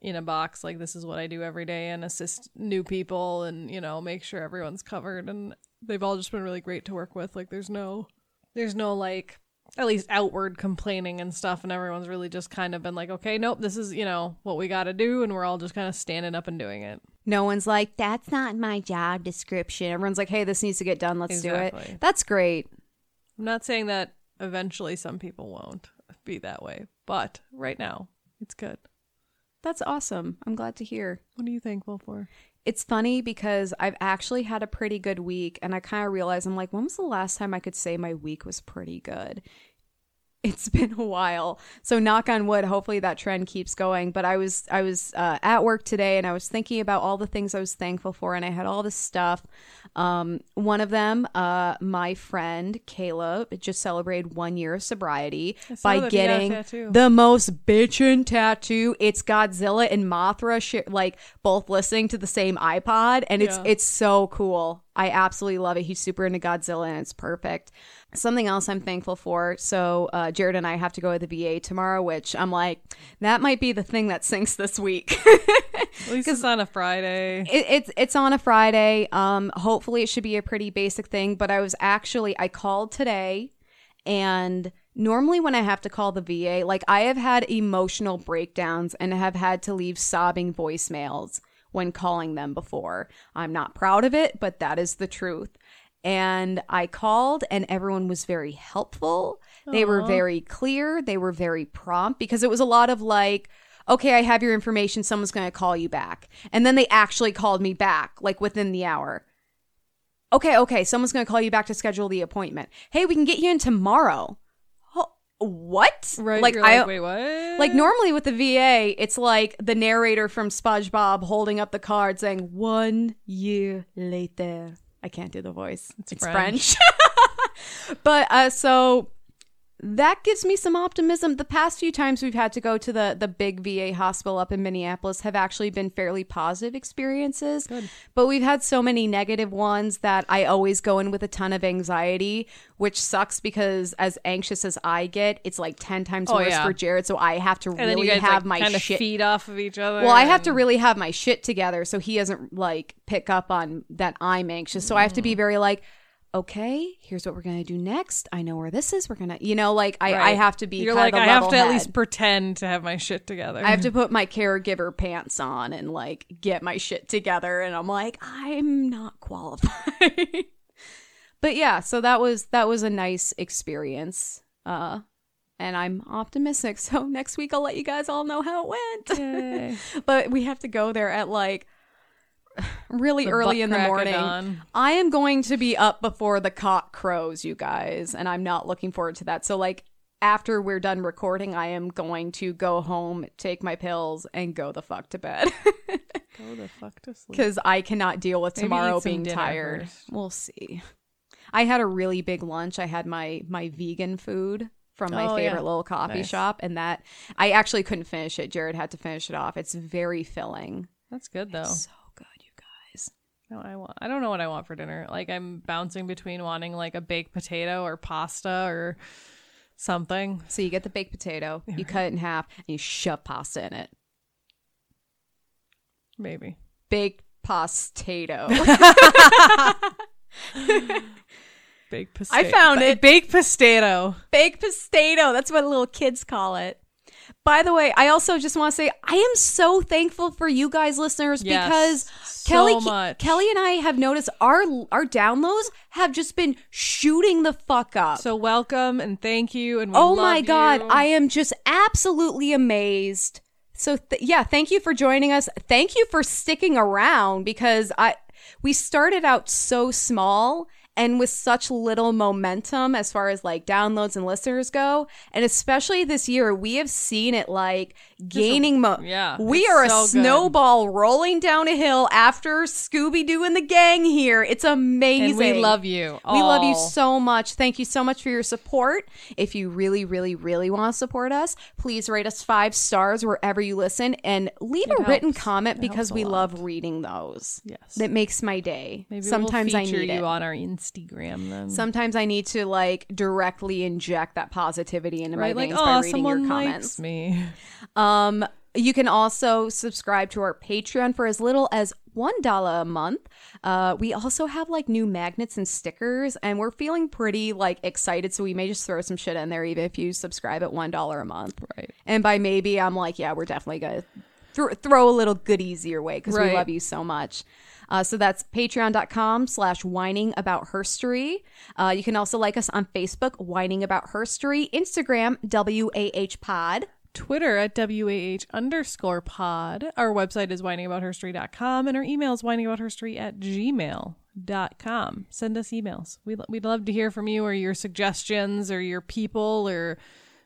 in a box like this is what I do every day and assist new people and you know make sure everyone's covered and they've all just been really great to work with like there's no there's no like at least outward complaining and stuff and everyone's really just kind of been like okay nope this is you know what we got to do and we're all just kind of standing up and doing it No one's like, that's not my job description. Everyone's like, hey, this needs to get done. Let's do it. That's great. I'm not saying that eventually some people won't be that way, but right now it's good. That's awesome. I'm glad to hear. What are you thankful for? It's funny because I've actually had a pretty good week, and I kind of realize I'm like, when was the last time I could say my week was pretty good? It's <laughs> been a while, so knock on wood. Hopefully that trend keeps going. But I was I was uh, at work today, and I was thinking about all the things I was thankful for, and I had all this stuff. Um, one of them, uh, my friend Kayla, just celebrated one year of sobriety by that he got a getting tattoo. the most bitchin' tattoo. It's Godzilla and Mothra, sh- like both listening to the same iPod, and it's Yeah. it's so cool. I absolutely love it. He's super into Godzilla, and it's perfect. Something else I'm thankful for. So uh, Jared and I have to go to the VA tomorrow, which I'm like, that might be the thing that sinks this week. <laughs> At least it's <laughs> on a Friday. it, it's it's on a Friday. Um, hopefully it should be a pretty basic thing. But I was actually I called today, and normally when I have to call the VA, like I have had emotional breakdowns and have had to leave sobbing voicemails when calling them before. I'm not proud of it, but that is the truth. And I called, and everyone was very helpful. They were very clear. They were very prompt because it was a lot of like, okay, I have your information. Someone's going to call you back. And then they actually called me back, like within the hour. Okay, okay, someone's going to call you back to schedule the appointment. Hey, we can get you in tomorrow. What? Right. Like you're I like, wait, what? like normally with the VA, it's like the narrator from SpongeBob holding up the card saying "one year later." I can't do the voice. It's, French. French. <laughs> but uh, so that gives me some optimism. The past few times we've had to go to the the big VA hospital up in Minneapolis have actually been fairly positive experiences. But we've had so many negative ones that I always go in with a ton of anxiety, which sucks because as anxious as I get, it's like 10 times Oh, worse yeah. for Jared, so I have to and really guys have like, my shit feed off of each other. well, I have to really have my shit together so he doesn't like pick up on that I'm anxious. So I have to be mm. very like, okay, here's what we're gonna do next. I know where this is. We're gonna, you know, like I, I have to be. You're kind like, of a I have to at least pretend to have my shit together. I have to <laughs> put my caregiver pants on and like get my shit together, and I'm like, I'm not qualified. <laughs> but yeah, so that was that was a nice experience. Uh, and I'm optimistic. <laughs> So next week I'll let you guys all know how it went. But we have to go there at like <laughs> really The early in the morning. I am going to be up before the cock crows, you guys, and I'm not looking forward to that. So like after we're done recording, I am going to go home, take my pills, and go the fuck to bed <laughs> Go the fuck to sleep. because I cannot deal with Maybe tomorrow being tired. first. We'll see. I had a really big lunch. I had my my vegan food from my Oh, favorite yeah. little coffee Nice. shop, and that I actually couldn't finish it. Jared had to finish it off. It's very filling. That's good though. So good, you guys. No, I want. I don't know what I want for dinner. Like I'm bouncing between wanting like a baked potato or pasta or something. So you get the baked potato, you cut it in half, and you shove pasta in it. Maybe. Baked potato. <laughs> Baked potato. I found it. Baked potato. baked potato. That's what little kids call it. By the way, I also just want to say I am so thankful for you guys, listeners, Yes, because so Kelley, much. Kelley and I have noticed our our downloads have just been shooting the fuck up. So welcome and thank you and we oh my god, you. I am just absolutely amazed. So th- yeah, thank you for joining us. Thank you for sticking around because I we started out so small and with such little momentum as far as like downloads and listeners go, and especially this year we have seen it like gaining mo- yeah, We are a so good. snowball rolling down a hill after Scooby Doo and the gang here. It's amazing. and we love you. We love you so much. Thank you so much for your support. If you really, really, really want to support us, please rate us five stars wherever you listen and leave It a written comment It because we lot. love reading those. Yes. That makes my day. Maybe Sometimes we'll I need you it. on our Instagram then. Sometimes I need to like directly inject that positivity into right? my Like, veins by oh, reading your comments. me. Um, you can also subscribe to our Patreon for as little as one dollar a month. Uh, we also have like new magnets and stickers, and we're feeling pretty like excited. So we may just throw some shit in there, even if you subscribe at one dollar a month. Right. And by maybe, I'm like, yeah, we're definitely gonna th- throw a little goodies your way because we love you so much. Uh, so that's patreon.com slash whining about herstory. Uh, you can also like us on Facebook, whining about herstory, Instagram, WAH pod. Twitter at WAH underscore pod. Our website is whiningaboutherstory.com and our email is whiningaboutherstory at gmail.com. Send us emails. We'd, we'd love to hear from you or your suggestions or your people or,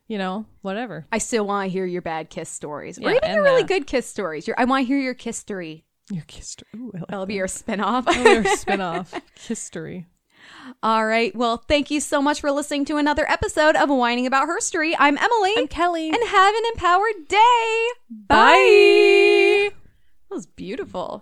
you know, whatever. I still want to hear your bad kiss stories, or Yeah, even your really the- good kiss stories. Your, I want to hear your kiss story. Your kiss story. That'll be your spinoff. Your <laughs> spinoff. History. All right. Well, thank you so much for listening to another episode of Whining About Herstory. I'm Emily. I'm Kelley. and have an empowered day. Bye. That was beautiful.